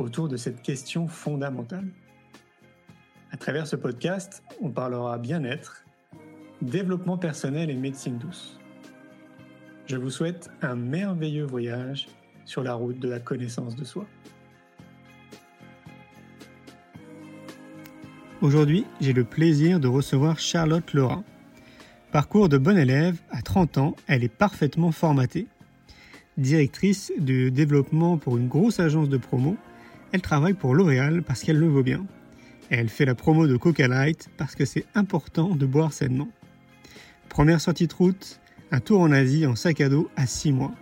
autour de cette question fondamentale. À travers ce podcast, on parlera bien-être, développement personnel et médecine douce. Je vous souhaite un merveilleux voyage sur la route de la connaissance de soi. Aujourd'hui, j'ai le plaisir de recevoir Charlotte Laurent. Parcours de bonne élève, à 30 ans, elle est parfaitement formatée. Directrice de développement pour une grosse agence de promo, elle travaille pour L'Oréal parce qu'elle le vaut bien. Elle fait la promo de Coca Light parce que c'est important de boire sainement. Première sortie de route, un tour en Asie en sac à dos à 6 mois.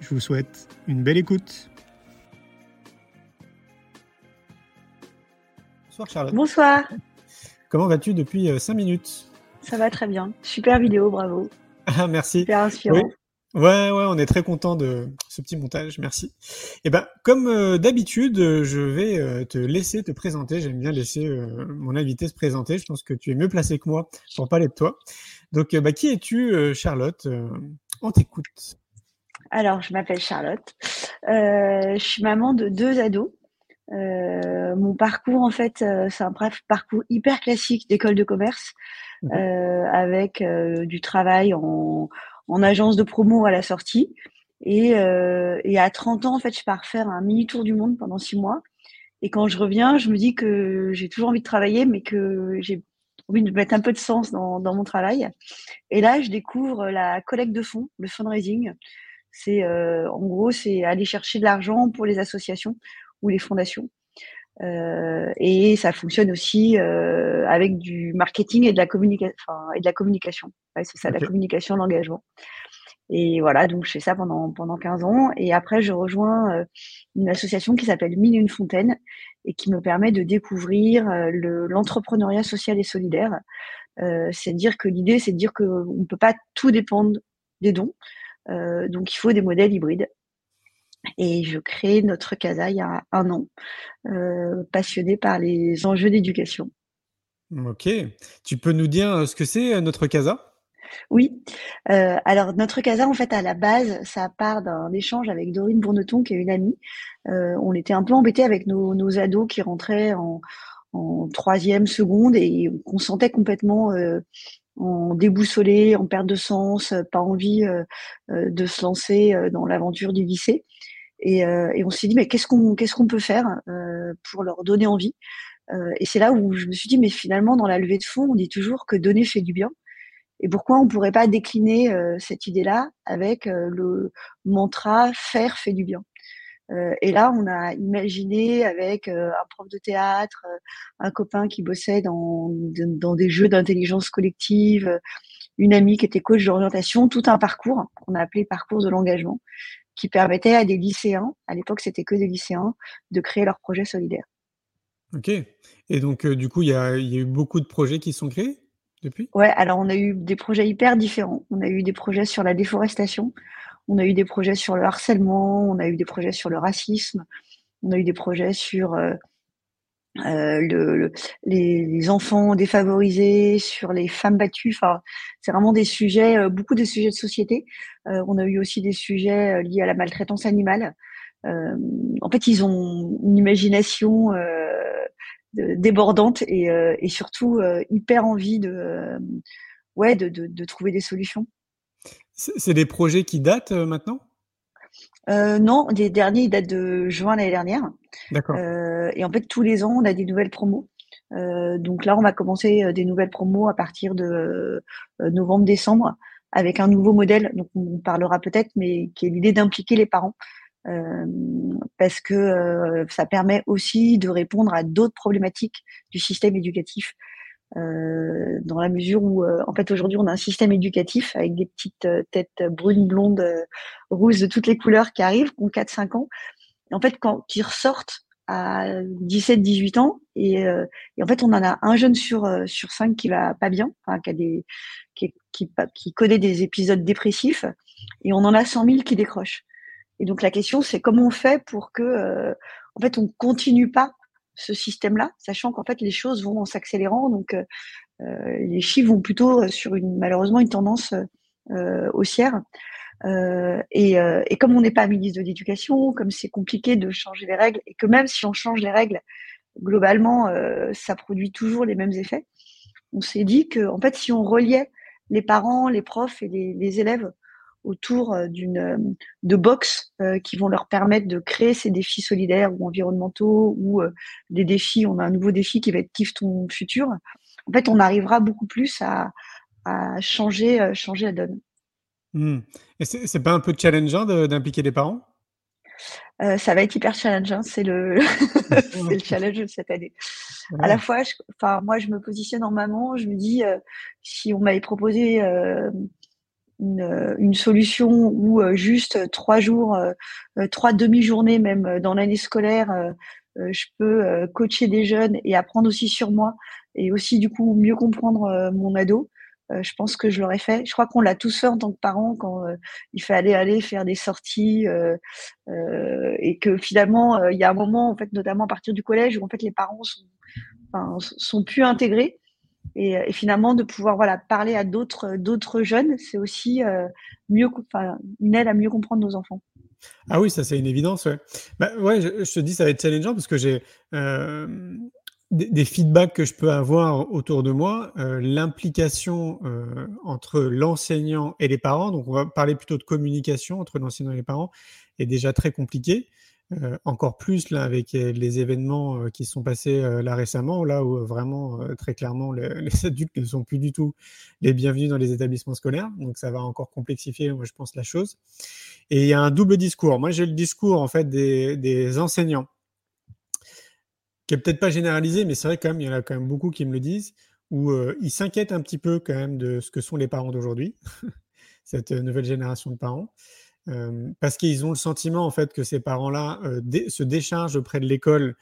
Je vous souhaite une belle écoute. Bonsoir Charlotte. Bonsoir. Comment vas-tu depuis 5 euh, minutes? Ça va très bien. Super vidéo, bravo. Ah, merci. Super inspirant. Ouais, ouais, on est très content de ce petit montage, merci. Et eh ben, comme euh, d'habitude, je vais euh, te laisser te présenter. J'aime bien laisser euh, mon invité se présenter. Je pense que tu es mieux placé que moi pour parler de toi. Donc, bah, qui es-tu, Charlotte On t'écoute. Alors, je m'appelle Charlotte. je suis maman de deux ados. mon parcours, en fait, c'est un parcours hyper classique d'école de commerce, mmh avec du travail en en agence de promo à la sortie. Et, euh, à 30 ans, en fait, je pars faire un mini tour du monde pendant six mois. Et quand je reviens, je me dis que j'ai toujours envie de travailler, mais que j'ai envie de mettre un peu de sens dans, dans mon travail. Et là, je découvre la collecte de fonds, le fundraising. C'est euh, en gros, c'est aller chercher de l'argent pour les associations ou les fondations. Euh, et ça fonctionne aussi euh, avec du marketing et de la communication, enfin, et de la communication. Ouais, c'est ça, la communication, l'engagement. Et voilà, donc je fais ça pendant pendant 15 ans. Et après, je rejoins euh, une association qui s'appelle Mille une fontaine et qui me permet de découvrir euh, l'entrepreneuriat social et solidaire. Euh, c'est-à-dire que l'idée, c'est de dire qu'on ne peut pas tout dépendre des dons. donc, il faut des modèles hybrides. Et je crée notre CASA il y a un an, euh, passionnée par les enjeux d'éducation. Ok. Tu peux nous dire euh, ce que c'est euh, notre CASA? Oui. alors notre casa, en fait, à la base, ça part d'un échange avec Dorine Bourneton, qui est une amie. on était un peu embêtés avec nos, ados qui rentraient en, troisième, seconde, et on sentait complètement en déboussolé, en perte de sens, pas envie de se lancer dans l'aventure du lycée. Euh, et, on s'est dit, mais qu'est-ce qu'on qu'est-ce qu'on peut faire euh, pour leur donner envie euh, Et c'est là où je me suis dit, mais finalement, dans la levée de fonds, on dit toujours que donner fait du bien. Et pourquoi on ne pourrait pas décliner cette idée-là avec le mantra faire fait du bien et là, on a imaginé avec un prof de théâtre, un copain qui bossait dans, dans des jeux d'intelligence collective, une amie qui était coach d'orientation, tout un parcours qu'on a appelé parcours de l'engagement, qui permettait à des lycéens, à l'époque c'était que des lycéens, de créer leurs projets solidaires. Ok. Et donc, euh, du coup, il y, a, eu beaucoup de projets qui sont créés depuis? Ouais, alors on a eu des projets hyper différents. On a eu des projets sur la déforestation, on a eu des projets sur le harcèlement, on a eu des projets sur le racisme, on a eu des projets sur euh, euh, le, les, enfants défavorisés, sur les femmes battues. Enfin, c'est vraiment des sujets, euh, beaucoup de sujets de société. Euh, on a eu aussi des sujets liés à la maltraitance animale. en fait, ils ont une imagination débordante et, et surtout hyper envie de, ouais, de, de, de trouver des solutions. C'est des projets qui datent maintenant? Euh, non, les derniers, ils datent de juin l'année dernière. D'accord. Euh, et en fait, tous les ans, on a des nouvelles promos. Euh, donc là, on va commencer des nouvelles promos à partir de novembre-décembre avec un nouveau modèle. Donc on parlera peut-être, mais qui est l'idée d'impliquer les parents. parce que ça permet aussi de répondre à d'autres problématiques du système éducatif euh, dans la mesure où, euh, en fait, aujourd'hui, on a un système éducatif avec des petites euh, têtes brunes, blondes, roses de toutes les couleurs qui arrivent, qui ont 4-5 ans. Et en fait, quand ils ressortent à 17-18 ans et, en fait on en a un jeune sur sur cinq qui va pas bien, qui a des qui, qui, qui connaît des épisodes dépressifs et on en a 100 000 qui décrochent. Et donc la question c'est comment on fait pour que en fait on continue pas ce système-là, sachant qu'en fait les choses vont en s'accélérant, donc les chiffres vont plutôt sur une malheureusement une tendance haussière. Euh, et, euh, et, comme on n'est pas ministre de l'éducation, comme c'est compliqué de changer les règles, et que même si on change les règles, globalement, euh, ça produit toujours les mêmes effets, on s'est dit que, en fait, si on reliait les parents, les profs et les élèves autour d'une de box qui vont leur permettre de créer ces défis solidaires ou environnementaux ou des défis, on a un nouveau défi qui va être kiffe ton futur. En fait, on arrivera beaucoup plus à, à changer, changer la donne. Mmh. Et c'est pas un peu challengeant d'impliquer les parents? Euh, ça va être hyper challengeant, c'est le, le challenge de cette année. À la fois, enfin moi je me positionne en maman, je me dis euh, si on m'avait proposé euh, une, solution où juste trois jours, trois demi-journées même dans l'année scolaire, je peux coacher des jeunes et apprendre aussi sur moi et aussi du coup mieux comprendre mon ado. Euh, je pense que je l'aurais fait. Je crois qu'on l'a tous fait en tant que parents quand euh, il fallait aller faire des sorties euh, et que finalement il y a un moment en fait notamment à partir du collège où en fait les parents sont, sont plus intégrés et, et, finalement de pouvoir voilà parler à d'autres d'autres jeunes c'est aussi mieux enfin une aide à mieux comprendre nos enfants. Ah oui, ça c'est une évidence. Ouais, bah, je, te dis ça va être challengeant parce que j'ai des, feedbacks que je peux avoir autour de moi, euh, l'implication euh, entre l'enseignant et les parents, donc on va parler plutôt de communication entre l'enseignant et les parents, est déjà très compliqué. Euh, encore plus là avec les événements qui sont passés là récemment, là où vraiment très clairement les adultes ne sont plus du tout les bienvenus dans les établissements scolaires, donc ça va encore complexifier, moi je pense la chose. Et il y a un double discours. Moi j'ai le discours en fait des, des enseignants qui est peut-être pas généralisé, mais c'est vrai quand même, il y en a quand même beaucoup qui me le disent, où euh, ils s'inquiètent un petit peu quand même de ce que sont les parents d'aujourd'hui, cette euh, nouvelle génération de parents, parce qu'ils ont le sentiment en fait que ces parents-là se déchargent auprès de l'école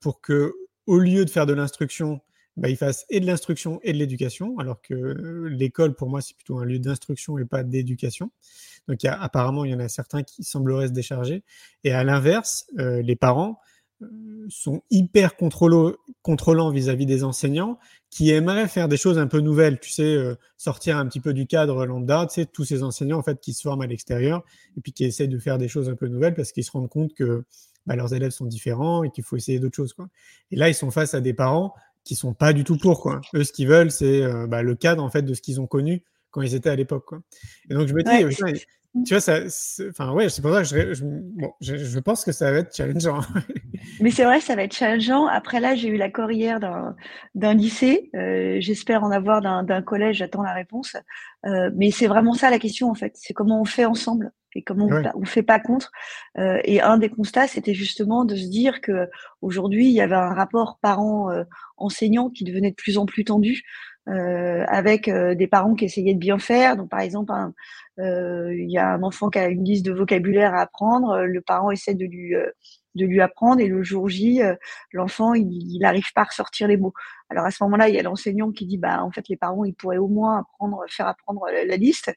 pour que, au lieu de faire de l'instruction, bah, ils fassent et de l'instruction et de l'éducation, alors que l'école pour moi c'est plutôt un lieu d'instruction et pas d'éducation. Donc y a, apparemment il y en a certains qui sembleraient se décharger, et à l'inverse, les parents sont hyper contrôlants vis-à-vis des enseignants qui aimeraient faire des choses un peu nouvelles, tu sais, euh, sortir un petit peu du cadre lambda, tu sais, tous ces enseignants en fait qui se forment à l'extérieur et puis qui essaient de faire des choses un peu nouvelles parce qu'ils se rendent compte que bah, leurs élèves sont différents et qu'il faut essayer d'autres choses, quoi. Et là, ils sont face à des parents qui sont pas du tout pour, quoi. Eux, ce qu'ils veulent, c'est euh, bah, le cadre en fait de ce qu'ils ont connu quand ils étaient à l'époque. Et donc je me dis, tu vois, ça, enfin ouais, c'est pour ça que je, je, bon, je, je, pense que ça va être challengeant. Mais c'est vrai, ça va être challengeant. Après là, j'ai eu l'accord hier d'un lycée. Euh, J'espère en avoir d'un collège. J'attends la réponse. Euh, mais c'est vraiment ça la question en fait. C'est comment on fait ensemble et comment on, ne fait pas contre. Euh, et un des constats, c'était justement de se dire que aujourd'hui, il y avait un rapport parent-enseignant qui devenait de plus en plus tendu. Euh, avec euh, des parents qui essayaient de bien faire. Donc, par exemple, euh, il y a un enfant qui a une liste de vocabulaire à apprendre, le parent essaie de lui de lui apprendre et le jour J, l'enfant il n'arrive pas à ressortir les mots. Alors à ce moment-là, il y a l'enseignant qui dit bah en fait les parents ils pourraient au moins apprendre, faire apprendre la, liste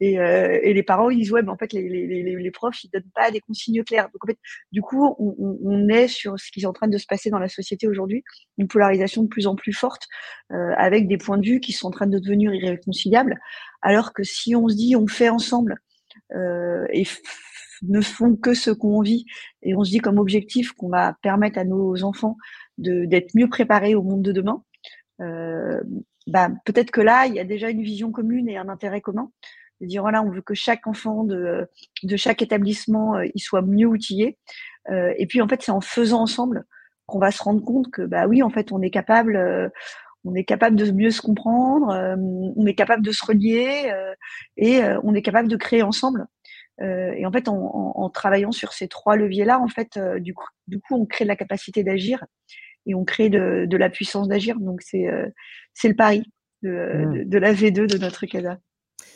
et, et, les parents ils disent ouais mais en fait les, les, les, les, profs ils donnent pas des consignes claires. Donc en fait du coup on, on est sur ce qui est en train de se passer dans la société aujourd'hui, une polarisation de plus en plus forte avec des points de vue qui sont en train de devenir irréconciliables. Alors que si on se dit on fait ensemble euh, et ne font que ce qu'on vit et on se dit comme objectif qu'on va permettre à nos enfants d'être mieux préparés au monde de demain, euh, bah, peut-être que là, il y a déjà une vision commune et un intérêt commun. De dire, voilà, on veut que chaque enfant de, de chaque établissement, euh, il soit mieux outillé. Euh, et puis, en fait, c'est en faisant ensemble qu'on va se rendre compte que, bah oui, en fait, on est capable, euh, on est capable de mieux se comprendre, euh, on est capable de se relier et on est capable de créer ensemble. Et en fait, en, en, travaillant sur ces trois leviers-là, en fait, du coup, du coup, on crée de la capacité d'agir et on crée de, de la puissance d'agir. Donc c'est c'est le pari de, mmh. de, la V2 de notre CASA.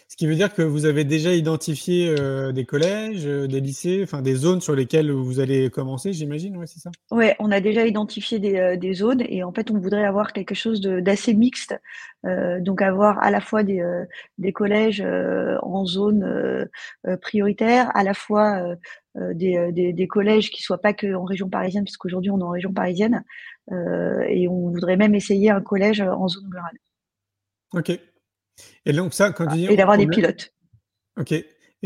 Ce qui veut dire que vous avez déjà identifié euh, des collèges, euh, des lycées, enfin des zones sur lesquelles vous allez commencer, j'imagine, ouais, c'est ça? Oui, on a déjà identifié des, euh, des, zones et en fait, on voudrait avoir quelque chose d'assez mixte. donc, avoir à la fois des, des collèges en zone prioritaire, à la fois des, des, des, collèges qui soient pas que en région parisienne, parce qu'aujourd'hui, on est en région parisienne, et on voudrait même essayer un collège en zone rurale. Ok. Et donc ça, quand tu dis... Et d'avoir des pilotes. Ok.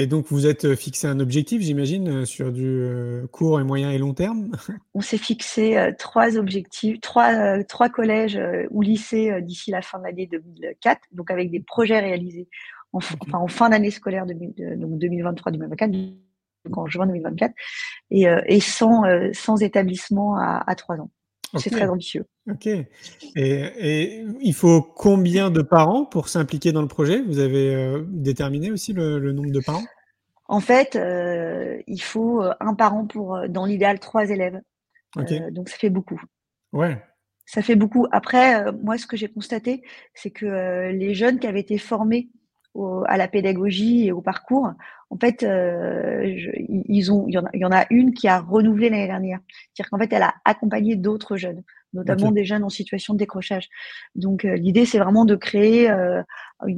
Et donc vous êtes euh, fixé un objectif, j'imagine, euh, sur du euh, court et moyen et long terme? On s'est fixé trois objectifs, trois, trois collèges ou lycées d'ici la fin de l'année 2004, donc avec des projets réalisés en, enfin, en fin d'année scolaire donc 2023-2024, donc en juin 2024, et, et sans, sans établissement à, à trois ans. C'est très ambitieux. Ok. Et, et, il faut combien de parents pour s'impliquer dans le projet? Vous avez euh, déterminé aussi le, nombre de parents? En fait, euh, il faut euh, un parent pour, dans l'idéal, trois élèves. donc ça fait beaucoup. Ouais. Ça fait beaucoup. Après, moi, ce que j'ai constaté, c'est que les jeunes qui avaient été formés à la pédagogie et au parcours, en fait, ils ont, il y, en a, il y en a une qui a renouvelé l'année dernière. C'est-à-dire qu'en fait, elle a accompagné d'autres jeunes notamment des jeunes en situation de décrochage. Donc euh, l'idée c'est vraiment de créer euh,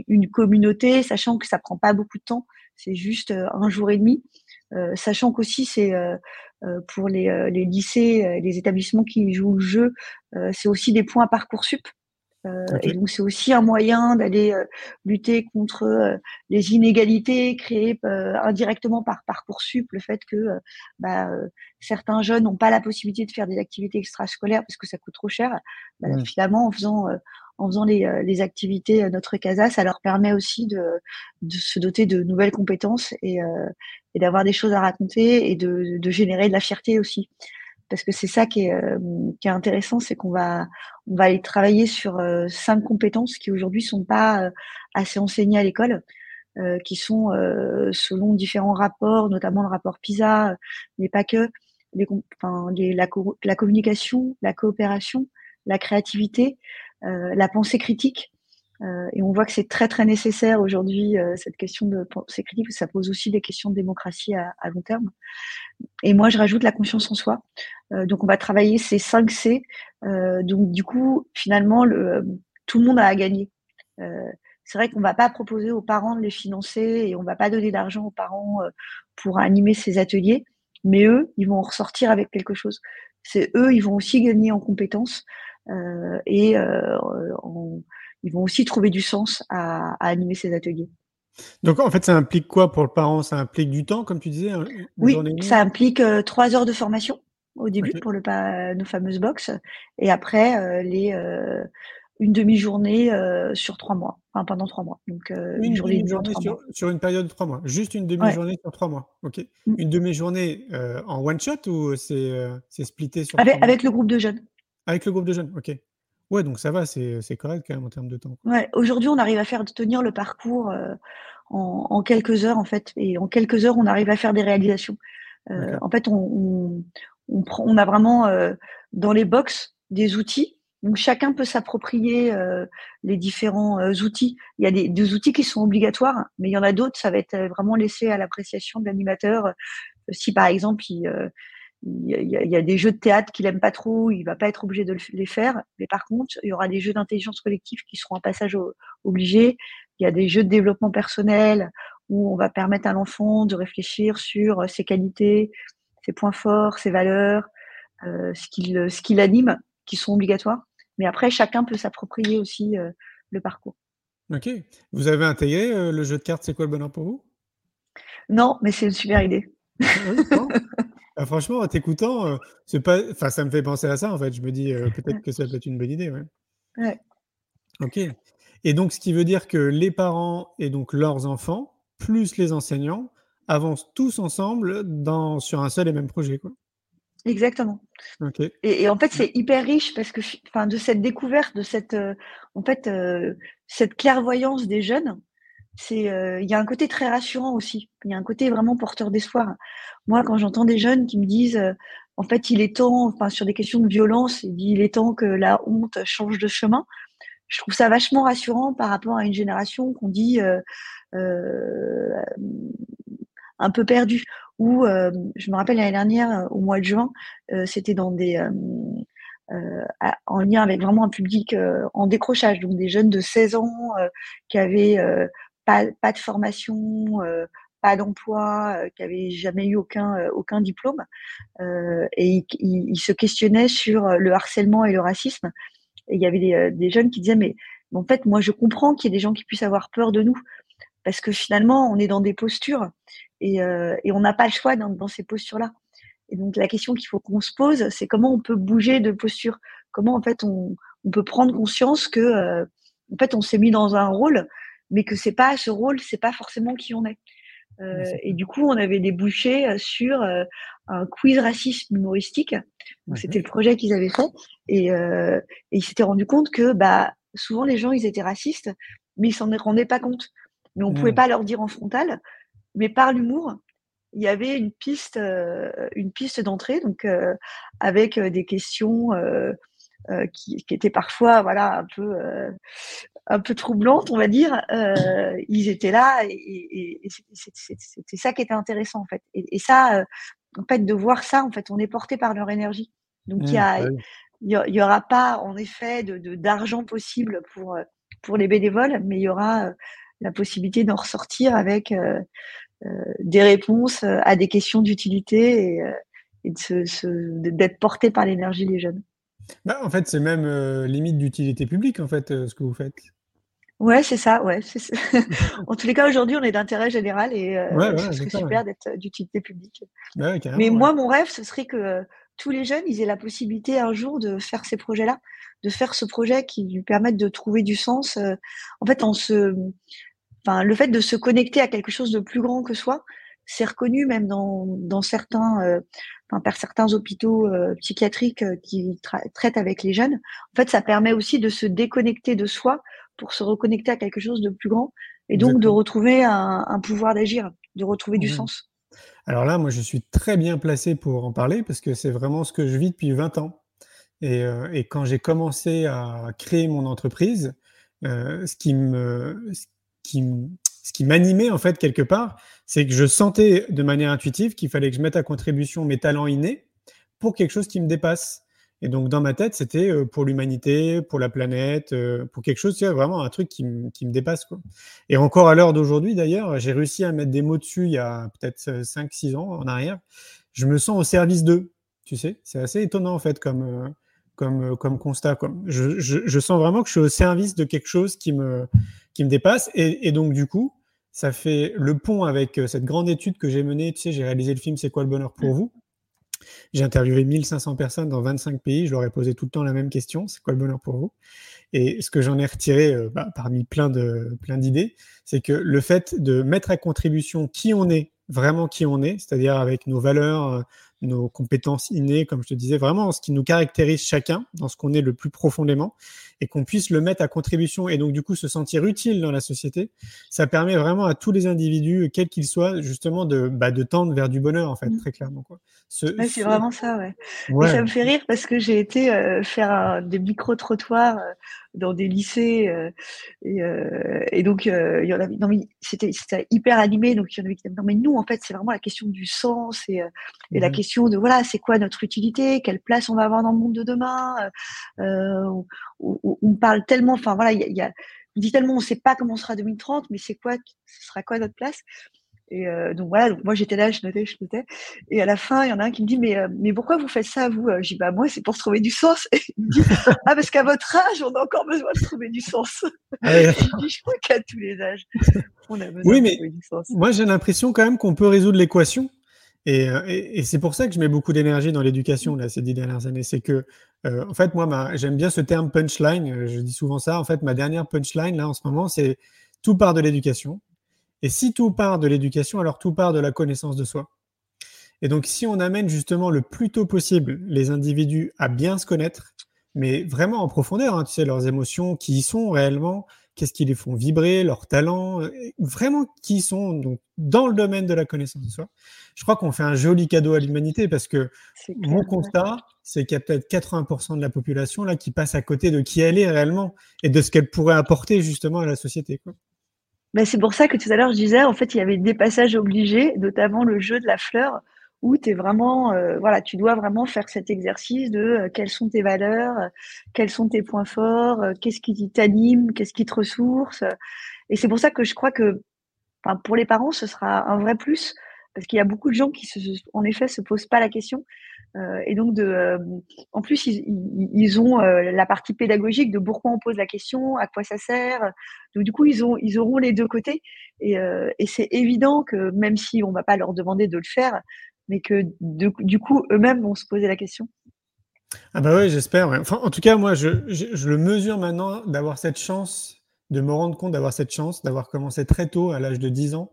une communauté, sachant que ça prend pas beaucoup de temps, c'est juste euh, un jour et demi, sachant qu'aussi c'est pour les, les lycées, les établissements qui jouent le jeu, c'est aussi des points à parcoursup. Euh, et donc c'est aussi un moyen d'aller euh, lutter contre euh, les inégalités créées indirectement par parcoursup, le fait que bah, certains jeunes n'ont pas la possibilité de faire des activités extrascolaires parce que ça coûte trop cher. Bah, finalement, en faisant en faisant les, les, activités Notre Casa, ça leur permet aussi de, de se doter de nouvelles compétences et, et d'avoir des choses à raconter et de, de générer de la fierté aussi parce que c'est ça qui est, euh, qui est intéressant, c'est qu'on va, on va aller travailler sur euh, cinq compétences qui aujourd'hui sont pas euh, assez enseignées à l'école, qui sont selon différents rapports, notamment le rapport PISA, mais pas que, les, enfin, la, communication, la coopération, la créativité, la pensée critique. et on voit que c'est très très nécessaire aujourd'hui cette question de pensée critique, ça pose aussi des questions de démocratie à long terme. Et moi, je rajoute la confiance en soi. Euh, donc, on va travailler ces 5 C. Euh, donc, du coup, finalement, le, tout le monde a à gagner. Euh, c'est vrai qu'on va pas proposer aux parents de les financer et on va pas donner d'argent aux parents pour animer ces ateliers, mais eux, ils vont ressortir avec quelque chose. C'est eux, ils vont aussi gagner en compétences et ils vont aussi trouver du sens à animer ces ateliers. Donc en fait, ça implique quoi pour le parent? Ça implique du temps, comme tu disais Oui, ça implique euh, trois heures de formation au début pour le, nos fameuses box, et après euh, les euh, une demi-journée sur trois mois, enfin pendant trois mois. Donc une, journée, sur, une période de trois mois, juste une demi-journée sur trois mois. Ok. Mm. Une demi-journée en one shot ou c'est c'est splitté sur avec, avec le groupe de jeunes. Avec le groupe de jeunes, ok. Ouais, donc ça va, c'est correct quand même en termes de temps. Ouais, aujourd'hui, on arrive à faire tenir le parcours euh, en, en, quelques heures, en fait. Et en quelques heures, on arrive à faire des réalisations. Euh, en fait, on, on, on, a vraiment euh, dans les box des outils. Donc, chacun peut s'approprier euh, les différents euh, outils. Il y a des, outils qui sont obligatoires, mais il y en a d'autres, ça va être vraiment laissé à l'appréciation de l'animateur. Si, par exemple, il il y, a, des jeux de théâtre qu'il aime pas trop, il va pas être obligé de les faire. Mais par contre, il y aura des jeux d'intelligence collective qui seront un passage obligé. Il y a des jeux de développement personnel où on va permettre à l'enfant de réfléchir sur ses qualités, ses points forts, ses valeurs, euh, ce qu'il ce qu'il anime, qui sont obligatoires. Mais après, chacun peut s'approprier aussi euh, le parcours. Ok. Vous avez intégré euh, le jeu de cartes C'est quoi le bonheur pour vous? Non, mais c'est une super idée. Ah ah, franchement, en t'écoutant, euh, c'est pas, enfin, ça me fait penser à ça en fait. Je me dis euh, peut-être que ça peut être une bonne idée. Ouais. ouais. Ok. Et donc, ce qui veut dire que les parents et donc leurs enfants, plus les enseignants, avancent tous ensemble dans, sur un seul et même projet. Quoi. Exactement. Et, et, en fait, c'est hyper riche parce que, enfin, de cette découverte, de cette, euh, en fait, cette clairvoyance des jeunes, c'est il y a un côté très rassurant aussi. Il y a un côté vraiment porteur d'espoir. Moi, quand j'entends des jeunes qui me disent en fait, il est temps, enfin sur des questions de violence, il est temps que la honte change de chemin. Je trouve ça vachement rassurant par rapport à une génération qu'on dit un peu perdu. Ou je me rappelle l'année dernière, au mois de juin, c'était dans des en lien avec vraiment un public en décrochage, donc des jeunes de 16 ans qui avaient pas, pas de formation, pas d'emploi, euh, qui n'avaient jamais eu aucun, euh, aucun diplôme. Euh, et ils, se questionnaient sur le harcèlement et le racisme. Et il y avait des, des jeunes qui disaient, mais en fait, moi, je comprends qu'il y ait des gens qui puissent avoir peur de nous. Parce que finalement, on est dans des postures et, et on n'a pas le choix dans, dans ces postures-là. Et donc, la question qu'il faut qu'on se pose, c'est comment on peut bouger de posture? Comment, en fait, on, on peut prendre conscience que, en fait, on s'est mis dans un rôle, mais que c'est pas ce rôle, c'est pas forcément qui on est. Euh, et du coup, on avait débouché euh, sur euh, un quiz racisme humoristique. C'était le projet qu'ils avaient fait. Et, et ils s'étaient rendu compte que bah, souvent, les gens, ils étaient racistes, mais ils s'en rendaient pas compte. Mais on ne pouvait mmh. pas leur dire en frontal. Mais par l'humour, il y avait une piste, une piste d'entrée, donc avec des questions qui, qui, étaient parfois, voilà, un peu, un peu troublante, on va dire, euh, ils étaient là et, c'était ça qui était intéressant en fait. Et, ça, euh, en fait, de voir ça, en fait, on est porté par leur énergie. Donc il n'y mmh, y, aura pas en effet de d'argent possible pour euh, pour les bénévoles, mais il y aura la possibilité d'en ressortir avec des réponses à des questions d'utilité et, et d'être porté par l'énergie des jeunes. Bah, en fait, c'est même limite d'utilité publique, en fait, ce que vous faites. Ouais, c'est ça, ouais. en tous les cas, aujourd'hui, on est d'intérêt général et euh, c'est super d'être euh, d'utilité publique. Bah Mais moi, mon rêve, ce serait que euh, tous les jeunes, ils aient la possibilité un jour de faire ces projets-là, de faire ce projet qui lui permette de trouver du sens. en fait, en se, enfin, le fait de se connecter à quelque chose de plus grand que soi, c'est reconnu même dans, dans certains, enfin, par certains hôpitaux psychiatriques qui traitent avec les jeunes. En fait, ça permet aussi de se déconnecter de soi pour se reconnecter à quelque chose de plus grand et donc de retrouver un, pouvoir d'agir, de retrouver du sens. Alors là, moi, je suis très bien placé pour en parler parce que c'est vraiment ce que je vis depuis 20 ans. Et, euh, quand j'ai commencé à créer mon entreprise, euh, ce qui me, ce qui m'animait en fait quelque part, c'est que je sentais de manière intuitive qu'il fallait que je mette à contribution mes talents innés pour quelque chose qui me dépasse. Et donc, dans ma tête, c'était pour l'humanité, pour la planète, pour quelque chose, tu vois, vraiment un truc qui, qui me dépasse. Quoi. Et encore à l'heure d'aujourd'hui, d'ailleurs, j'ai réussi à mettre des mots dessus il y a peut-être 5-6 ans en arrière. Je me sens au service d'eux, tu sais. C'est assez étonnant, en fait, comme, comme, comme constat. Quoi. Je, je, je, sens vraiment que je suis au service de quelque chose qui me, qui me dépasse. Et, et donc, du coup, ça fait le pont avec cette grande étude que j'ai menée. Tu sais, j'ai réalisé le film C'est quoi le bonheur pour mmh. vous? J'ai interviewé 1500 personnes dans 25 pays. Je leur ai posé tout le temps la même question c'est quoi le bonheur pour vous? Et ce que j'en ai retiré euh, bah, parmi plein de plein d'idées, c'est que le fait de mettre à contribution qui on est, vraiment qui on est, c'est-à-dire avec nos valeurs, euh, nos compétences innées, comme je te disais, vraiment ce qui nous caractérise chacun, dans ce qu'on est le plus profondément, et qu'on puisse le mettre à contribution et donc du coup se sentir utile dans la société, ça permet vraiment à tous les individus, quels qu'ils soient, justement de, bah, de tendre vers du bonheur en fait, mmh. très clairement. Quoi. c'est vraiment ça, ouais. ça me fait rire parce que j'ai été euh, faire des micro-trottoirs euh, dans des lycées euh, et, et, donc il y en avait, non mais c'était hyper animé, donc il y en avait qui non mais nous en fait c'est vraiment la question du sens et, et la question de voilà c'est quoi notre utilité, quelle place on va avoir dans le monde de demain. Euh, on, parle tellement, enfin voilà, il y a, on dit tellement, on ne sait pas comment sera 2030, mais c'est quoi, ce sera quoi notre place? Et euh, donc voilà, donc moi j'étais là, je notais, je notais. Et à la fin, il y en a un qui me dit mais euh, mais pourquoi vous faites ça vous? Je dis bah moi c'est pour se trouver du sens. Et il me dit ah parce qu'à votre âge on a encore besoin de trouver du sens. Ah je dis je crois qu'à tous les âges on a besoin oui, de trouver du sens. Moi j'ai l'impression quand même qu'on peut résoudre l'équation euh, et, c'est pour ça que je mets beaucoup d'énergie dans l'éducation ces dix dernières années. C'est que, euh, en fait, moi, j'aime bien ce terme punchline. Euh, je dis souvent ça. En fait, ma dernière punchline là en ce moment, c'est tout part de l'éducation. Et si tout part de l'éducation, alors tout part de la connaissance de soi. Et donc, si on amène justement le plus tôt possible les individus à bien se connaître, mais vraiment en profondeur, hein, tu sais, leurs émotions, qui y sont réellement, qu'est-ce qui les font vibrer, leurs talents, euh, vraiment qui sont donc dans le domaine de la connaissance de soi. Je crois qu'on fait un joli cadeau à l'humanité parce que mon constat, c'est qu'il y a peut-être 80% de la population là qui passe à côté de qui elle est réellement et de ce qu'elle pourrait apporter justement à la société. Quoi. Ben, c'est pour ça que tout à l'heure, je disais, en fait, il y avait des passages obligés, notamment le jeu de la fleur, où tu es vraiment, euh, voilà, tu dois vraiment faire cet exercice de euh, quelles sont tes valeurs, euh, quels sont tes points forts, qu'est-ce qui t'anime, qu'est-ce qui te ressource. Et c'est pour ça que je crois que, pour les parents, ce sera un vrai plus, parce qu'il y a beaucoup de gens qui, en effet, se posent pas la question. Et donc, de, en plus, ils, ont la partie pédagogique de pourquoi on pose la question, à quoi ça sert. Donc, du coup, ils, ont, ils auront les deux côtés. Et, et c'est évident que même si on ne va pas leur demander de le faire, mais que du coup, eux-mêmes vont se poser la question. Ah bah oui, j'espère. Enfin, en tout cas, moi, je, je, je le mesure maintenant d'avoir cette chance, de me rendre compte d'avoir cette chance, d'avoir commencé très tôt, à l'âge de 10 ans,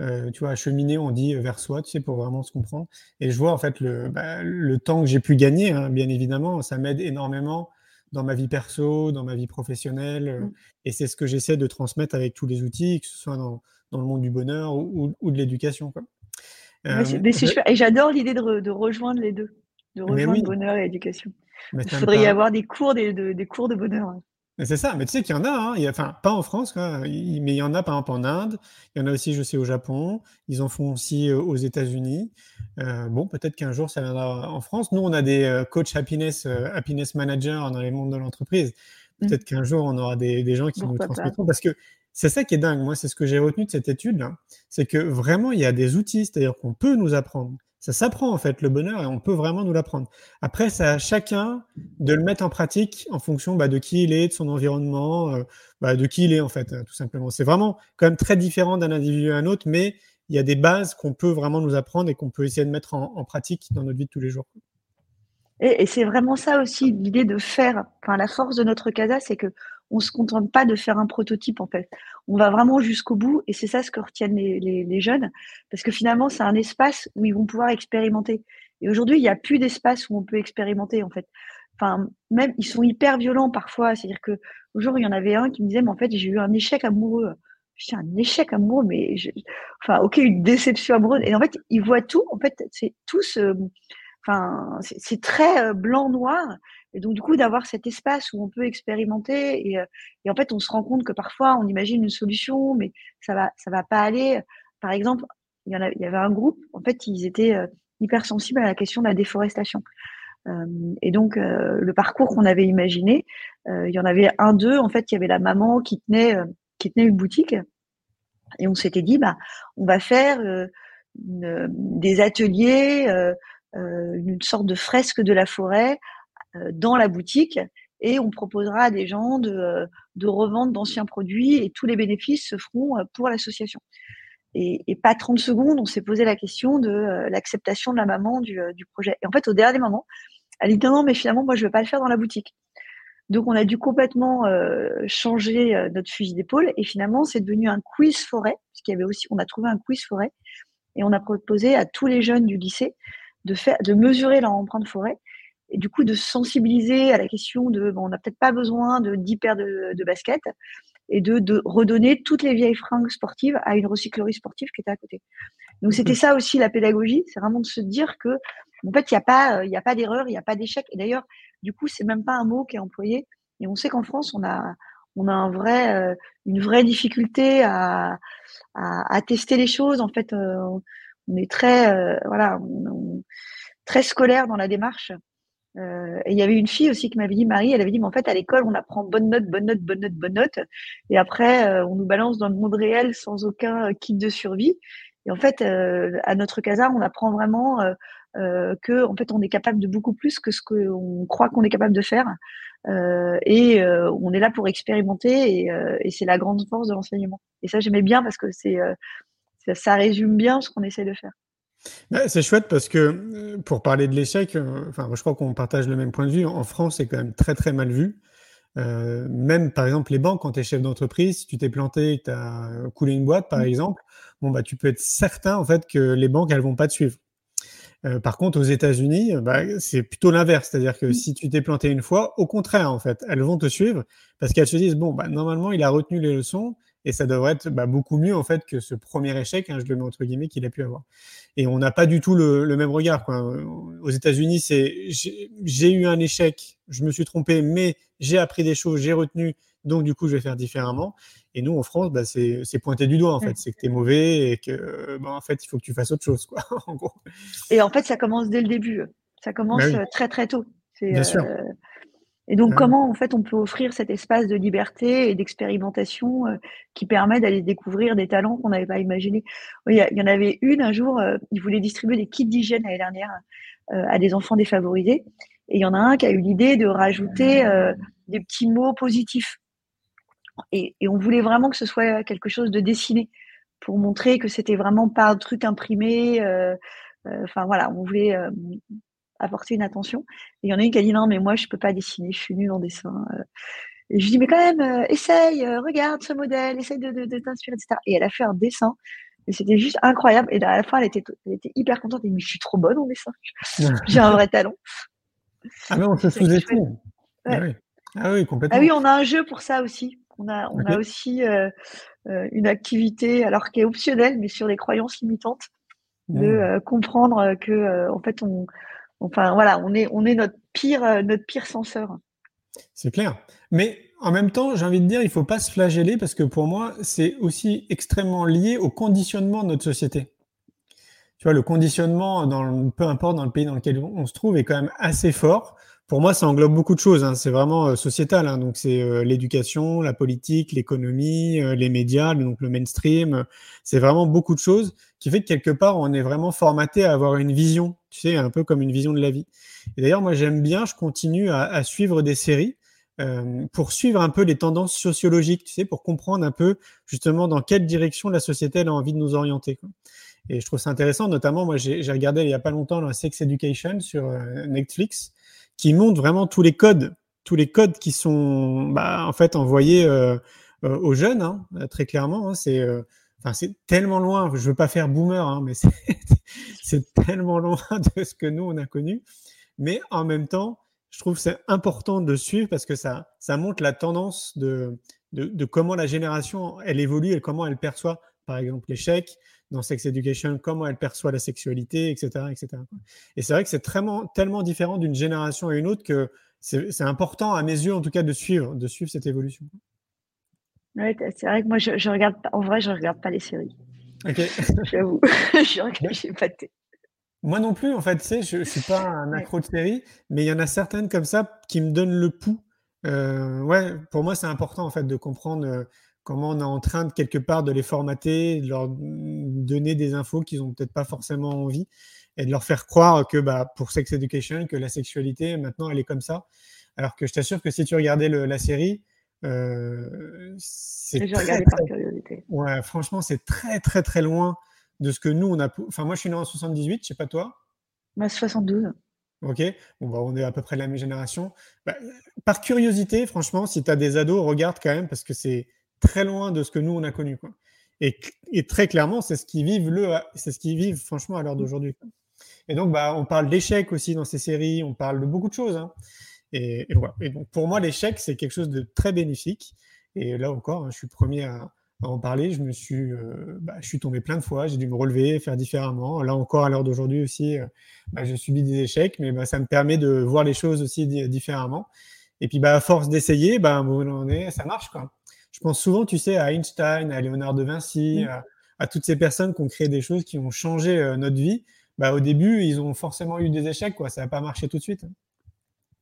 euh, tu vois, cheminer, on dit vers soi, tu sais, pour vraiment se comprendre. Et je vois en fait le, bah, le temps que j'ai pu gagner, hein, bien évidemment, ça m'aide énormément dans ma vie perso, dans ma vie professionnelle. Euh, mmh. Et c'est ce que j'essaie de transmettre avec tous les outils, que ce soit dans, dans le monde du bonheur ou, ou, de l'éducation. Euh, et j'adore l'idée de, de, rejoindre les deux, de rejoindre bonheur et éducation. Il faudrait y avoir des cours, des, des cours de bonheur. C'est ça, mais tu sais qu'il y en a, hein, il y a, enfin pas en France, quoi, mais il y en a par exemple en Inde, il y en a aussi, je sais, au Japon, ils en font aussi euh, aux États-Unis. Euh, bon, peut-être qu'un jour ça viendra en France. Nous, on a des euh, coach happiness, happiness managers dans les mondes de l'entreprise. Mmh. Peut-être qu'un jour on aura des, des gens qui nous transmettront, parce que c'est ça qui est dingue. Moi, c'est ce que j'ai retenu de cette étude-là, c'est que vraiment il y a des outils, c'est-à-dire qu'on peut nous apprendre. Ça s'apprend en fait le bonheur et on peut vraiment nous l'apprendre. Après, c'est à chacun de le mettre en pratique en fonction bah, de qui il est, de son environnement, euh, bah, de qui il est en fait, tout simplement. C'est vraiment quand même très différent d'un individu à un autre, mais il y a des bases qu'on peut vraiment nous apprendre et qu'on peut essayer de mettre en, pratique dans notre vie de tous les jours. Et, et c'est vraiment ça aussi l'idée de faire. Enfin, la force de notre casa, c'est que on se contente pas de faire un prototype en fait. On va vraiment jusqu'au bout et c'est ça ce que retiennent les, jeunes parce que finalement c'est un espace où ils vont pouvoir expérimenter. Et aujourd'hui il n'y a plus d'espace où on peut expérimenter en fait. Enfin même ils sont hyper violents parfois. C'est-à-dire que aujourd'hui il y en avait un qui me disait mais en fait j'ai eu un échec amoureux. Je dis un échec amoureux mais enfin ok une déception amoureuse et en fait ils voient tout. En fait c'est tout ce enfin c'est très euh, blanc noir et donc, du coup, d'avoir cet espace où on peut expérimenter et, euh, et, en fait, on se rend compte que parfois, on imagine une solution, mais ça va, ça va pas aller. Par exemple, il y, en il y avait un groupe, en fait, ils étaient euh, hyper sensibles à la question de la déforestation. Euh, et donc, le parcours qu'on avait imaginé, il y en avait un d'eux, en fait, il y avait la maman qui tenait, qui tenait une boutique. Et on s'était dit, bah, on va faire des ateliers, une sorte de fresque de la forêt dans la boutique et on proposera à des gens de, euh, de revendre d'anciens produits et tous les bénéfices se feront euh, pour l'association. Et, pas 30 secondes, on s'est posé la question de l'acceptation de la maman du, du, projet. Et en fait, au dernier moment, elle dit non, mais finalement, moi, je ne veux pas le faire dans la boutique. Donc, on a dû complètement euh, changer notre fusil d'épaule et finalement, c'est devenu un quiz forêt, parce y avait aussi, on a trouvé un quiz forêt et on a proposé à tous les jeunes du lycée de faire, de mesurer leur empreinte forêt et du coup de sensibiliser à la question de bon, on n'a peut-être pas besoin de 10 paires de, de baskets et de, de, redonner toutes les vieilles fringues sportives à une recyclerie sportive qui était à côté. Donc c'était ça aussi la pédagogie, c'est vraiment de se dire que en fait il n'y a pas il y a pas d'erreur, il n'y a pas d'échec. Et d'ailleurs du coup c'est même pas un mot qui est employé. Et on sait qu'en France on a on a un vrai euh, une vraie difficulté à, à, à, tester les choses. En fait euh, on est très euh, voilà on, très scolaire dans la démarche euh, et il y avait une fille aussi qui m'avait dit, Marie, elle avait dit, mais en fait, à l'école, on apprend bonne note, bonne note, bonne note, bonne note. Et après, euh, on nous balance dans le monde réel sans aucun kit de survie. Et en fait, euh, à notre casar, on apprend vraiment que, en fait, on est capable de beaucoup plus que ce qu'on croit qu'on est capable de faire. et on est là pour expérimenter. Et, et c'est la grande force de l'enseignement. Et ça, j'aimais bien parce que c'est ça résume bien ce qu'on essaie de faire. C'est chouette parce que euh, pour parler de l'échec, euh, enfin, je crois qu'on partage le même point de vue. En France, c'est quand même très très mal vu. Euh, même par exemple les banques, quand tu es chef d'entreprise, si tu t'es planté tu as coulé une boîte par mmh. exemple, bon bah tu peux être certain en fait que les banques elles vont pas te suivre. Euh, par contre, aux États-Unis, bah, c'est plutôt l'inverse, c'est-à-dire que mmh. si tu t'es planté une fois, au contraire en fait, elles vont te suivre parce qu'elles se disent bon bah normalement il a retenu les leçons, et ça devrait être bah, beaucoup mieux en fait que ce premier échec, hein, je le mets entre guillemets, qu'il a pu avoir. Et on n'a pas du tout le, même regard. Quoi. Aux États-Unis, c'est j'ai eu un échec, je me suis trompé, mais j'ai appris des choses, j'ai retenu donc du coup, je vais faire différemment. Et nous, en France, bah, c'est pointé du doigt, en fait. C'est que tu es mauvais et que, bah, en fait, il faut que tu fasses autre chose, quoi, en gros. Et en fait, ça commence dès le début. Ça commence Bah oui. euh, très, très tôt. Bien sûr. Et donc, Ouais. comment en fait on peut offrir cet espace de liberté et d'expérimentation euh, qui permet d'aller découvrir des talents qu'on n'avait pas imaginés? Oui, Il y, a- il y en avait une un jour, euh, ils voulaient distribuer des kits d'hygiène l'année dernière euh, à des enfants défavorisés. Et il y en a un qui a eu l'idée de rajouter euh, des petits mots positifs. Et, et on voulait vraiment que ce soit quelque chose de dessiné pour montrer que c'était vraiment pas un truc imprimé. euh, euh, Enfin voilà, on voulait euh, apporter une attention. Et il y en a une qui a dit non, mais moi je peux pas dessiner, je suis nulle en dessin. euh. Et je lui dis mais quand même, euh, essaye, euh, regarde ce modèle, essaye de, de, de t'inspirer, etc. Et elle a fait un dessin. Et c'était juste incroyable. Et à la fin, elle était, elle était hyper contente. Elle dit mais je suis trop bonne en dessin. J'ai un vrai talent. Ah mais on se sous-estime. Ah oui. Ah oui, complètement. Ah oui, on a un jeu pour ça aussi. On a, on a aussi euh, une activité, alors qui est optionnelle, mais sur les croyances limitantes, de Mmh. euh, comprendre que en fait on, enfin voilà, on est, euh, notre pire censeur. C'est clair. Mais en même temps, j'ai envie de dire, il faut pas se flageller parce que pour moi, c'est aussi extrêmement lié au conditionnement de notre société. Tu vois, le conditionnement, peu importe dans le pays dans lequel on se trouve, est quand même assez fort. Pour moi, ça englobe beaucoup de choses. hein. C'est vraiment euh, sociétal. hein. Donc, c'est euh, l'éducation, la politique, l'économie, euh, les médias, donc le mainstream. euh, C'est vraiment beaucoup de choses qui fait que quelque part, on est vraiment formaté à avoir une vision. Tu sais, un peu comme une vision de la vie. Et d'ailleurs, moi, j'aime bien, je continue à, à suivre des séries euh, pour suivre un peu les tendances sociologiques, tu sais, pour comprendre un peu justement dans quelle direction la société elle a envie de nous orienter. quoi. Et je trouve ça intéressant, notamment, moi, j'ai regardé il y a pas longtemps la Sex Education sur Netflix, qui montre vraiment tous les codes, tous les codes qui sont, bah, en fait, envoyés euh, euh, aux jeunes, hein, euh, très clairement. hein. c'est, c'est tellement loin. Je veux pas faire boomer, hein, mais c'est, tellement loin de ce que nous on a connu. Mais en même temps, je trouve c'est important de suivre parce que ça, ça montre la tendance de, de, de comment la génération elle évolue et comment elle perçoit, par exemple, l'échec dans Sex Education, comment elle perçoit la sexualité, etc. etc. Et c'est vrai que c'est tellement, tellement différent d'une génération à une autre que c'est important, à mes yeux en tout cas, de suivre, de suivre cette évolution. Ouais, t- c'est vrai que moi je, je regarde en vrai je regarde pas les séries. Ok. J'avoue, je regarde, j'ai. Moi non plus, en fait, tu sais, je, je suis pas un accro de série, mais il y en a certaines comme ça qui me donnent le pouls. Euh, ouais, pour moi, c'est important en fait de comprendre euh, comment on est en train de quelque part de les formater, de leur donner des infos qu'ils ont peut-être pas forcément envie, et de leur faire croire que bah, pour Sex Education, que la sexualité maintenant elle est comme ça. Alors que je t'assure que si tu regardais le- la série, euh, c'est regardé très par curiosité. Ouais, franchement, c'est très, très, très loin de ce que nous, on a. Enfin, moi, je suis né en 78, je sais pas toi. Moi 72. Ok, bon, bah, on est à peu près de la même génération. Bah, par curiosité, franchement, si tu as des ados, regarde quand même parce que c'est très loin de ce que nous, on a connu. Quoi. Et, et très clairement, c'est ce qu'ils vivent, le, c'est ce qu'ils vivent, franchement, à l'heure d'aujourd'hui. quoi. Et donc, bah, on parle d'échecs aussi dans ces séries, on parle de beaucoup de choses. hein. Et, et voilà. Et donc, pour moi, l'échec, c'est quelque chose de très bénéfique. Et là encore, hein, je suis premier à, à en parler. Je me suis, euh, bah, je suis tombé plein de fois, j'ai dû me relever, faire différemment. Là encore, à l'heure d'aujourd'hui aussi, euh, bah, je subis des échecs, mais bah, ça me permet de voir les choses aussi di- différemment. Et puis, bah, à force d'essayer, bah, à un moment donné, ça marche. Quoi. Je pense souvent, tu sais, à Einstein, à Léonard de Vinci, Mm. à, à toutes ces personnes qui ont créé des choses qui ont changé euh, notre vie. Bah, au début, ils ont forcément eu des échecs, quoi. Ça n'a pas marché tout de suite.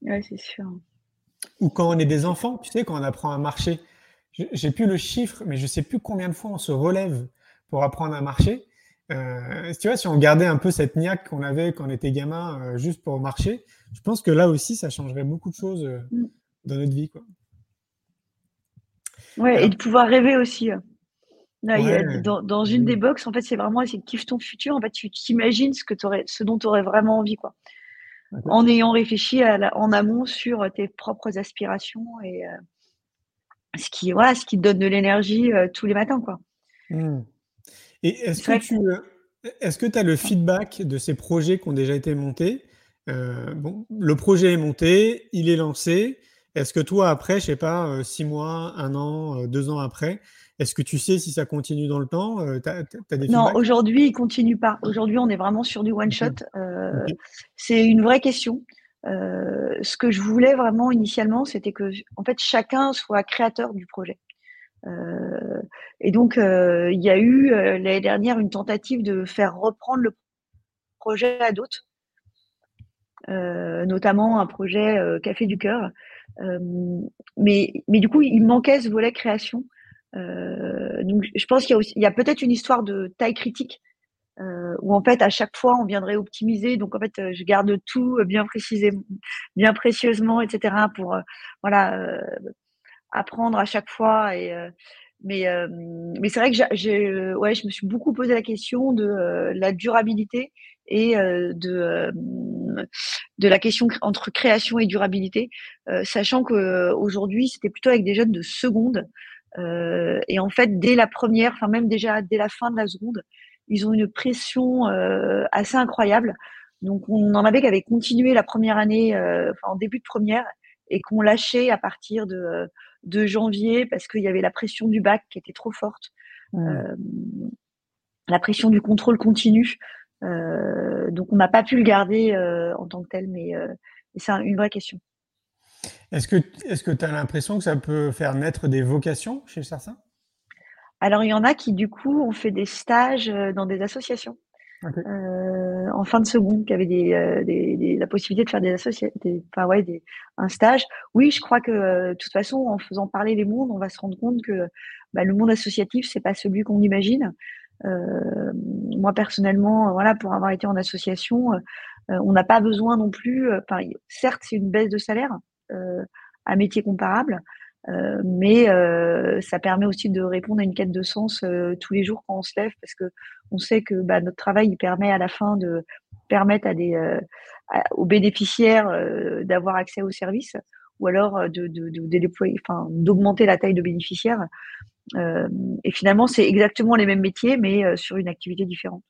Ouais, c'est sûr. Ou quand on est des enfants, tu sais, quand on apprend à marcher. Je- J'ai plus le chiffre, mais je sais plus combien de fois on se relève pour apprendre à marcher. Euh, tu vois, si on gardait un peu cette niaque qu'on avait quand on était gamin, euh, juste pour marcher, je pense que là aussi, ça changerait beaucoup de choses euh, Mm. dans notre vie, quoi. Ouais, Alors- et de pouvoir rêver aussi. Là, a- Ouais. dans, dans une Mm. des box, en fait, c'est vraiment c'est kiffe ton futur. En fait, tu t'imagines ce que ce dont tu aurais vraiment envie, quoi. En ayant réfléchi à la- en amont sur tes propres aspirations et euh, ce qui, voilà, ce qui te donne de l'énergie euh, tous les matins, quoi. Mm. Et est-ce que tu euh, est-ce que tu as le feedback de ces projets qui ont déjà été montés? Euh, bon, le projet est monté, il est lancé. Est-ce que toi, après, je sais pas, euh, six mois, un an, euh, deux ans après, est-ce que tu sais si ça continue dans le temps Euh, des Non, aujourd'hui, il continue pas. Aujourd'hui, on est vraiment sur du one Ok. shot. Euh, Ok. C'est une vraie question. ce que je voulais vraiment initialement, c'était que en fait chacun soit créateur du projet. et donc il y a eu l'année dernière une tentative de faire reprendre le projet à d'autres, notamment un projet Café du cœur. Mais, mais du coup, il manquait ce volet création. donc, je pense qu'il y a, a peut-être une histoire de taille critique euh, où en fait à chaque fois on viendrait optimiser. Donc en fait, euh, je garde tout bien précisément, bien précieusement, etc. pour euh, voilà euh, apprendre à chaque fois. Et mais mais c'est vrai que ouais, je me suis beaucoup posé la question de la durabilité et de de la question entre création et durabilité, sachant que aujourd'hui c'était plutôt avec des jeunes de seconde. et en fait, dès la première, enfin même déjà dès la fin de la seconde, ils ont une pression euh, assez incroyable. Donc, on en avait qui avaient continué la première année, euh, enfin, en début de première, et qu'on lâchait à partir de, de janvier parce qu'il y avait la pression du bac qui était trop forte, mmh. euh, la pression du contrôle continu. Euh, donc, on n'a pas pu le garder euh, en tant que tel, mais, euh, c'est une vraie question. Est-ce que tu as l'impression que ça peut faire naître des vocations chez certains? Alors, il y en a qui, du coup, ont fait des stages dans des associations. Euh, en fin de seconde, qui avaient des, la possibilité de faire des associations, enfin ouais, des, un stage. Oui, je crois que de toute façon, en faisant parler les mondes, on va se rendre compte que bah, le monde associatif, c'est pas celui qu'on imagine. Moi personnellement, voilà, pour avoir été en association, on n'a pas besoin non plus. certes, c'est une baisse de salaire à métier comparable, euh, mais euh, ça permet aussi de répondre à une quête de sens euh, tous les jours quand on se lève, parce que on sait que bah, notre travail il permet à la fin de permettre à des aux bénéficiaires d'avoir accès aux services, ou alors de, de, de, enfin d'augmenter la taille de bénéficiaires. Et finalement, c'est exactement les mêmes métiers, mais sur une activité différente.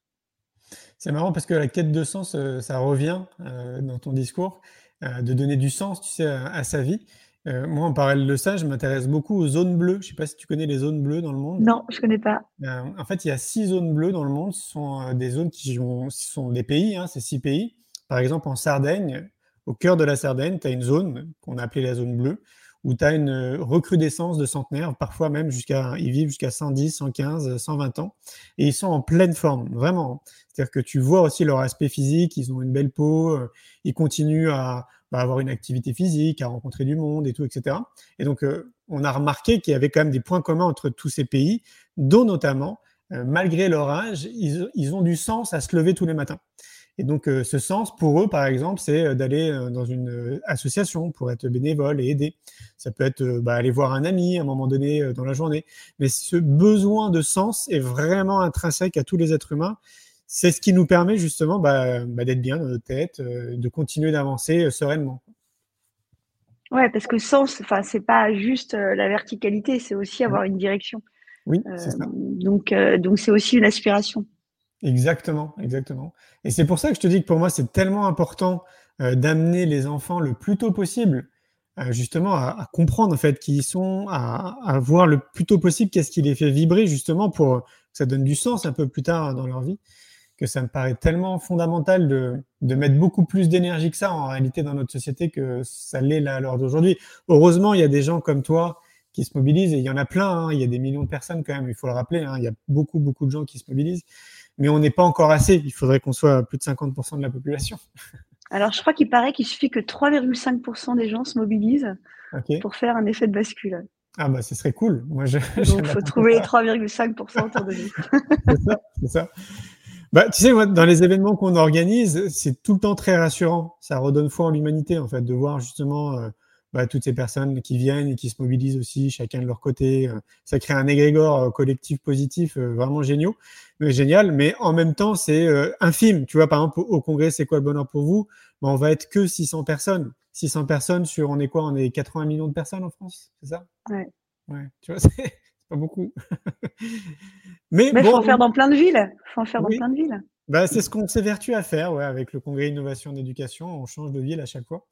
C'est marrant parce que la quête de sens, ça revient dans ton discours, de donner du sens, tu sais, à sa vie. Euh, moi, en parallèle de ça, je m'intéresse beaucoup aux zones bleues. Je ne sais pas si tu connais les zones bleues dans le monde. Non, je ne connais pas. Euh, en fait, il y a six zones bleues dans le monde. Ce sont euh, des zones qui sont des pays, hein, c'est six pays. Par exemple, en Sardaigne, au cœur de la Sardaigne, tu as une zone qu'on a appelée la zone bleue, où tu as une recrudescence de centenaires, parfois même jusqu'à, ils vivent jusqu'à 110, 115, 120 ans, et ils sont en pleine forme, vraiment. C'est-à-dire que tu vois aussi leur aspect physique, ils ont une belle peau, ils continuent à, avoir une activité physique, à rencontrer du monde et tout, etc. Et donc, euh, on a remarqué qu'il y avait quand même des points communs entre tous ces pays, dont notamment, euh, malgré leur âge, ils, ont du sens à se lever tous les matins. Et donc, euh, ce sens, pour eux, par exemple, c'est d'aller dans une association pour être bénévole et aider. Ça peut être bah, aller voir un ami à un moment donné dans la journée. Mais ce besoin de sens est vraiment intrinsèque à tous les êtres humains c'est ce qui nous permet justement bah, bah, d'être bien dans notre tête, euh, de continuer d'avancer euh, sereinement. Ouais, parce que sens, enfin, c'est pas juste euh, la verticalité, c'est aussi avoir une direction. Oui, c'est ça. Donc, donc c'est aussi une aspiration. Exactement, exactement. Et c'est pour ça que je te dis que pour moi, c'est tellement important d'amener les enfants le plus tôt possible, justement, à, comprendre en fait qui ils sont, à, voir le plus tôt possible qu'est-ce qui les fait vibrer, justement, pour que ça donne du sens un peu plus tard dans leur vie que ça me paraît tellement fondamental de, de mettre beaucoup plus d'énergie que ça en réalité dans notre société que ça l'est là à l'heure d'aujourd'hui. Heureusement, il y a des gens comme toi qui se mobilisent et il y en a plein, hein. il y a des millions de personnes quand même, il faut le rappeler, hein. il y a beaucoup, beaucoup de gens qui se mobilisent, mais on n'est pas encore assez, il faudrait qu'on soit à plus de 50% de la population. Alors je crois qu'il paraît qu'il suffit que 3,5% des gens se mobilisent pour faire un effet de bascule. Ah bah ce serait cool. Moi, je, Donc il faut trouver 3,5% autour de lui. c'est ça, c'est ça. Bah, tu sais, moi, dans les événements qu'on organise, c'est tout le temps très rassurant. Ça redonne foi en l'humanité, en fait, de voir justement euh, bah, toutes ces personnes qui viennent et qui se mobilisent aussi, chacun de leur côté. Euh. ça crée un égrégore euh, collectif positif vraiment génial, génial. Mais en même temps, c'est infime. Tu vois, par exemple, au congrès, c'est quoi le bonheur pour vous? Bah, On va être que 600 personnes. 600 personnes sur, on est quoi? On est 80 millions de personnes en France, c'est ça? Ouais. Ouais, tu vois, c'est pas beaucoup. Mais il faut en faire dans plein de villes. faut en faire dans plein de villes. Bah, c'est ce qu'on s'évertue à faire ouais, avec le congrès Innovation en Éducation. On change de ville à chaque fois.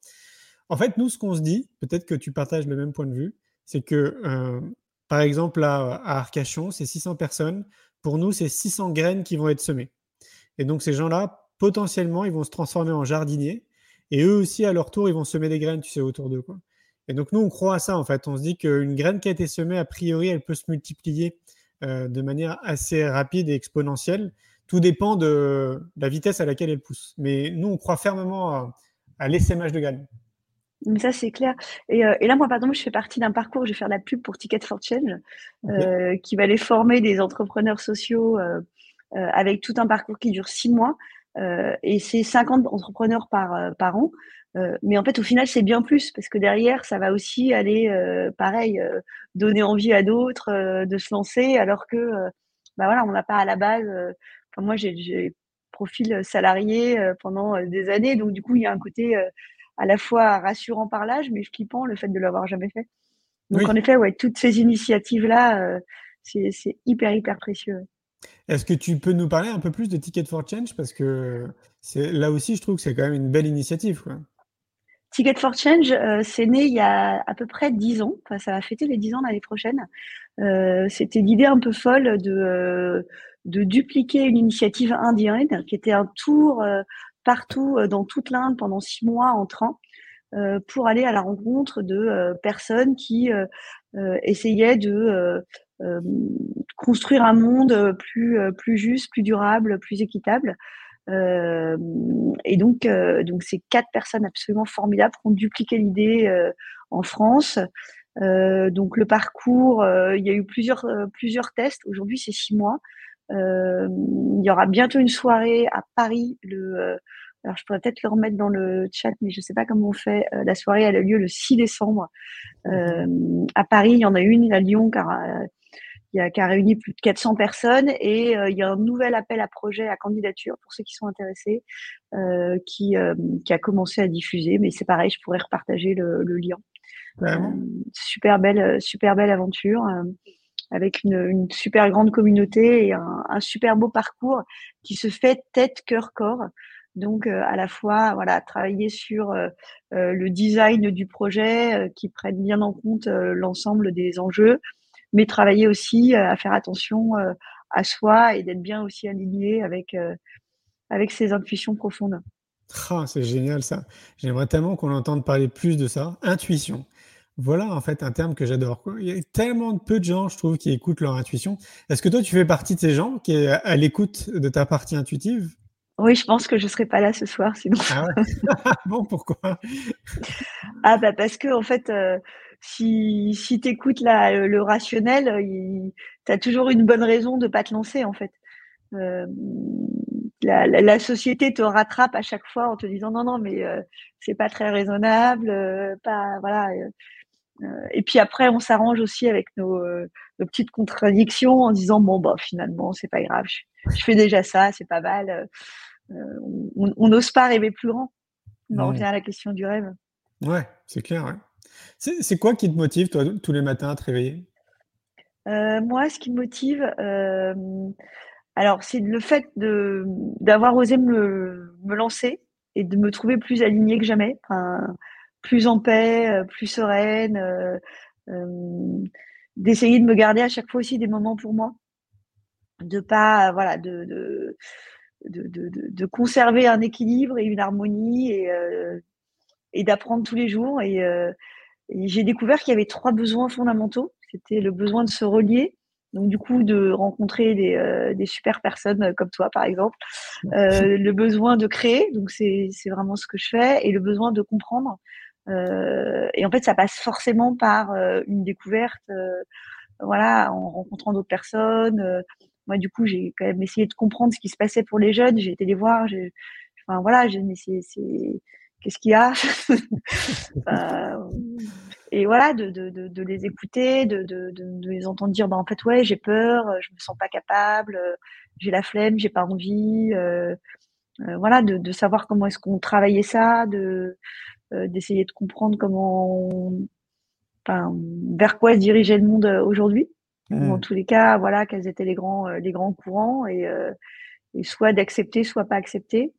En fait, nous, ce qu'on se dit, peut-être que tu partages le même point de vue, c'est que, euh, par exemple, là, à Arcachon, c'est 600 personnes. Pour nous, c'est 600 graines qui vont être semées. Et donc, ces gens-là, potentiellement, ils vont se transformer en jardiniers et eux aussi, à leur tour, ils vont semer des graines, tu sais, autour d'eux. Et donc, nous, on croit à ça, en fait. On se dit qu'une graine qui a été semée, a priori, elle peut se multiplier euh, de manière assez rapide et exponentielle. Tout dépend de la vitesse à laquelle elle pousse. Mais nous, on croit fermement à, à l'essaimage de graines. Ça, c'est clair. Et, euh, et, là, moi, par exemple, je fais partie d'un parcours, je vais faire la pub pour Ticket for Change, euh, qui va aller former des entrepreneurs sociaux euh, avec tout un parcours qui dure six mois. Et c'est 50 entrepreneurs par, par an. mais en fait, au final, c'est bien plus, parce que derrière, ça va aussi aller, pareil, donner envie à d'autres de se lancer, alors que, bah voilà, on n'a pas à la base. Enfin, moi, j'ai profil salarié pendant des années, donc du coup, il y a un côté à la fois rassurant par l'âge, mais flippant le fait de l'avoir jamais fait. Donc en effet, ouais, toutes ces initiatives-là, euh, c'est hyper, hyper précieux. Est-ce que tu peux nous parler un peu plus de Ticket for Change? Parce que là aussi, je trouve que c'est quand même une belle initiative. Quoi. Ticket for Change, euh, c'est né il y a à peu près 10 ans. Enfin, ça va fêter les 10 ans l'année prochaine. Euh, C'était l'idée un peu folle de, de dupliquer une initiative indienne qui était un tour partout euh, dans toute l'Inde pendant six mois en train euh, pour aller à la rencontre de euh, personnes qui essayaient de construire un monde plus juste, plus durable, plus équitable. Et donc, ces quatre personnes absolument formidables ont dupliqué l'idée en France. donc le parcours, il y a eu plusieurs tests. Aujourd'hui, c'est six mois. Euh, il y aura bientôt une soirée à Paris. Le, euh, alors je pourrais peut-être le remettre dans le chat, mais je ne sais pas comment on fait. Euh, la soirée elle a lieu le 6 décembre à Paris. Il y en a une à Lyon car a, qui a réuni plus de 400 personnes et il y a un nouvel appel à projet à candidature pour ceux qui sont intéressés euh, qui, qui a commencé à diffuser. Mais c'est pareil, je pourrais repartager le, le lien. super belle, super belle aventure avec une, super grande communauté et un, super beau parcours qui se fait tête, cœur, corps. Donc euh, à la fois voilà travailler sur euh, euh, le design du projet qui prenne bien en compte l'ensemble des enjeux, mais travailler aussi à faire attention à soi et d'être bien aussi aligné avec avec ses intuitions profondes. Ah, c'est génial ça. J'aimerais tellement qu'on entende parler plus de ça. Intuition. Voilà, en fait, un terme que j'adore. Il y a tellement de peu de gens, je trouve, qui écoutent leur intuition. Est-ce que toi, tu fais partie de ces gens qui est à l'écoute de ta partie intuitive? Oui, je pense que je ne serai pas là ce soir, sinon. Ah ouais bon, pourquoi? Ah bah parce que en fait, euh, si, si tu écoutes la, le rationnel, tu as toujours une bonne raison de ne pas te lancer, en fait. Euh, la, la, la, société te rattrape à chaque fois en te disant non non mais euh, c'est pas très raisonnable, euh, pas voilà euh, et puis après, on s'arrange aussi avec nos, euh, nos, petites contradictions en disant bon bah finalement c'est pas grave, je, je, fais déjà ça, c'est pas mal. Euh, on n'ose pas rêver plus grand. On revient à la question du rêve. Ouais, c'est clair. C'est quoi qui te motive toi tous les matins à te réveiller? Moi, ce qui me motive, alors c'est le fait d'avoir osé me, me lancer et de me trouver plus alignée que jamais. Enfin, plus en paix, euh, plus sereine, euh, euh, d'essayer de me garder à chaque fois aussi des moments pour moi, de pas voilà de de, de, de, conserver un équilibre et une harmonie et, et d'apprendre tous les jours. Et, j'ai découvert qu'il y avait trois besoins fondamentaux. C'était le besoin de se relier, donc du coup de rencontrer des, des super personnes comme toi par exemple, le besoin de créer, donc c'est vraiment ce que je fais, et le besoin de comprendre. Euh, et en fait, ça passe forcément par euh, une découverte, euh, voilà, en rencontrant d'autres personnes. Moi, du coup, j'ai quand même essayé de comprendre ce qui se passait pour les jeunes. J'ai été les voir. Enfin voilà, j'ai essayé. Qu'est-ce qu'il y a? Et voilà, de, de, de, de, les écouter, de, les entendre dire, bah, en fait, ouais, j'ai peur, je me sens pas capable, j'ai la flemme, j'ai pas envie. Euh, voilà, de, savoir comment est-ce qu'on travaillait ça, de d'essayer de comprendre comment, enfin, vers quoi se dirigeait le monde euh, aujourd'hui. Mmh. En tous les cas, voilà, quels étaient les grands, euh, les grands courants et, et soit d'accepter, soit pas accepter.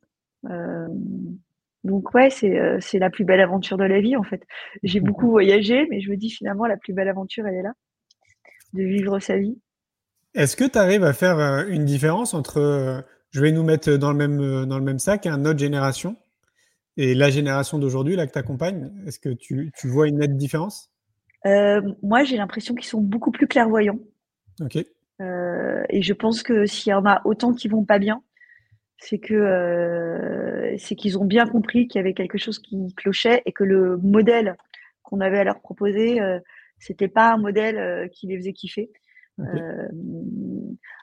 Donc ouais, c'est c'est la plus belle aventure de la vie en fait. J'ai beaucoup voyagé, mais je me dis finalement la plus belle aventure, elle est là, de vivre sa vie. Est-ce que tu arrives à faire une différence entre, je vais nous mettre dans le même dans le même sac, un autre génération et la génération d'aujourd'hui, là, que tu accompagnes, est-ce que tu, tu, vois une nette différence? Euh, Moi, j'ai l'impression qu'ils sont beaucoup plus clairvoyants. Ok. Euh, et je pense que s'il y en a autant qui vont pas bien, c'est que euh, c'est qu'ils ont bien compris qu'il y avait quelque chose qui clochait et que le modèle qu'on avait à leur proposer, c'était pas un modèle qui les faisait kiffer.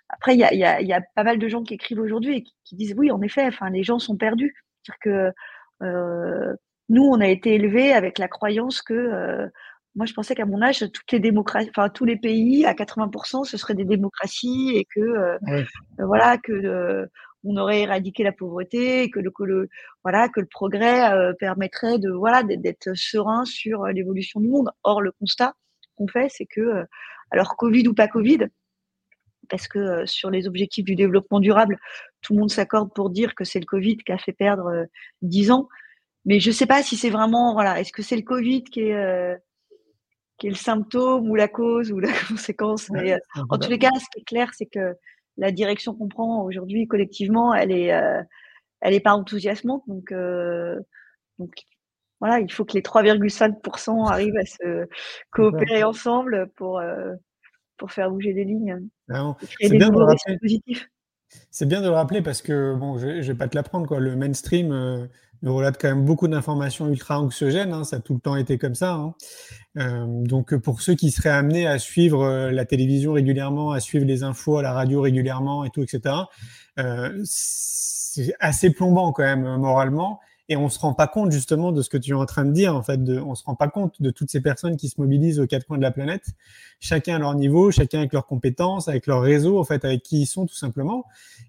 Après, il y a, y, a, y a, pas mal de gens qui écrivent aujourd'hui et qui, qui, disent oui, en effet, enfin, les gens sont perdus. C'est-à-dire que nous, on a été élevés avec la croyance que euh, moi, je pensais qu'à mon âge, toutes les démocraties, enfin tous les pays, à 80%, ce seraient des démocraties et que euh, oui. voilà que on aurait éradiqué la pauvreté, et que le, que le voilà que le progrès euh, permettrait de voilà d'être serein sur l'évolution du monde. Or, le constat qu'on fait, c'est que alors Covid ou pas Covid, parce que euh, sur les objectifs du développement durable, tout le monde s'accorde pour dire que c'est le Covid qui a fait perdre euh, 10 ans. Mais je ne sais pas si c'est vraiment, voilà, est-ce que c'est le Covid qui est, euh, qui est le symptôme ou la cause ou la conséquence Mais en tous les cas, ce qui est clair, c'est que la direction qu'on prend aujourd'hui collectivement, elle est, elle est pas enthousiasmante. Donc, donc voilà, il faut que les 3,5% arrivent à se coopérer ensemble pour pour faire bouger des lignes. C'est bien, de le rappeler. C'est bien de le rappeler parce que, bon, je ne vais pas te l'apprendre, quoi. Le mainstream euh, nous relate quand même beaucoup d'informations ultra anxiogènes. Hein, ça a tout le temps été comme ça. Hein. Euh, donc, pour ceux qui seraient amenés à suivre euh, la télévision régulièrement, à suivre les infos à la radio régulièrement et tout, etc., euh, c'est assez plombant quand même moralement et on se rend pas compte justement de ce que tu es en train de dire en fait de, on se rend pas compte de toutes ces personnes qui se mobilisent aux quatre coins de la planète. Chacun à leur niveau chacun avec leurs compétences avec leur réseau en fait avec qui ils sont tout simplement.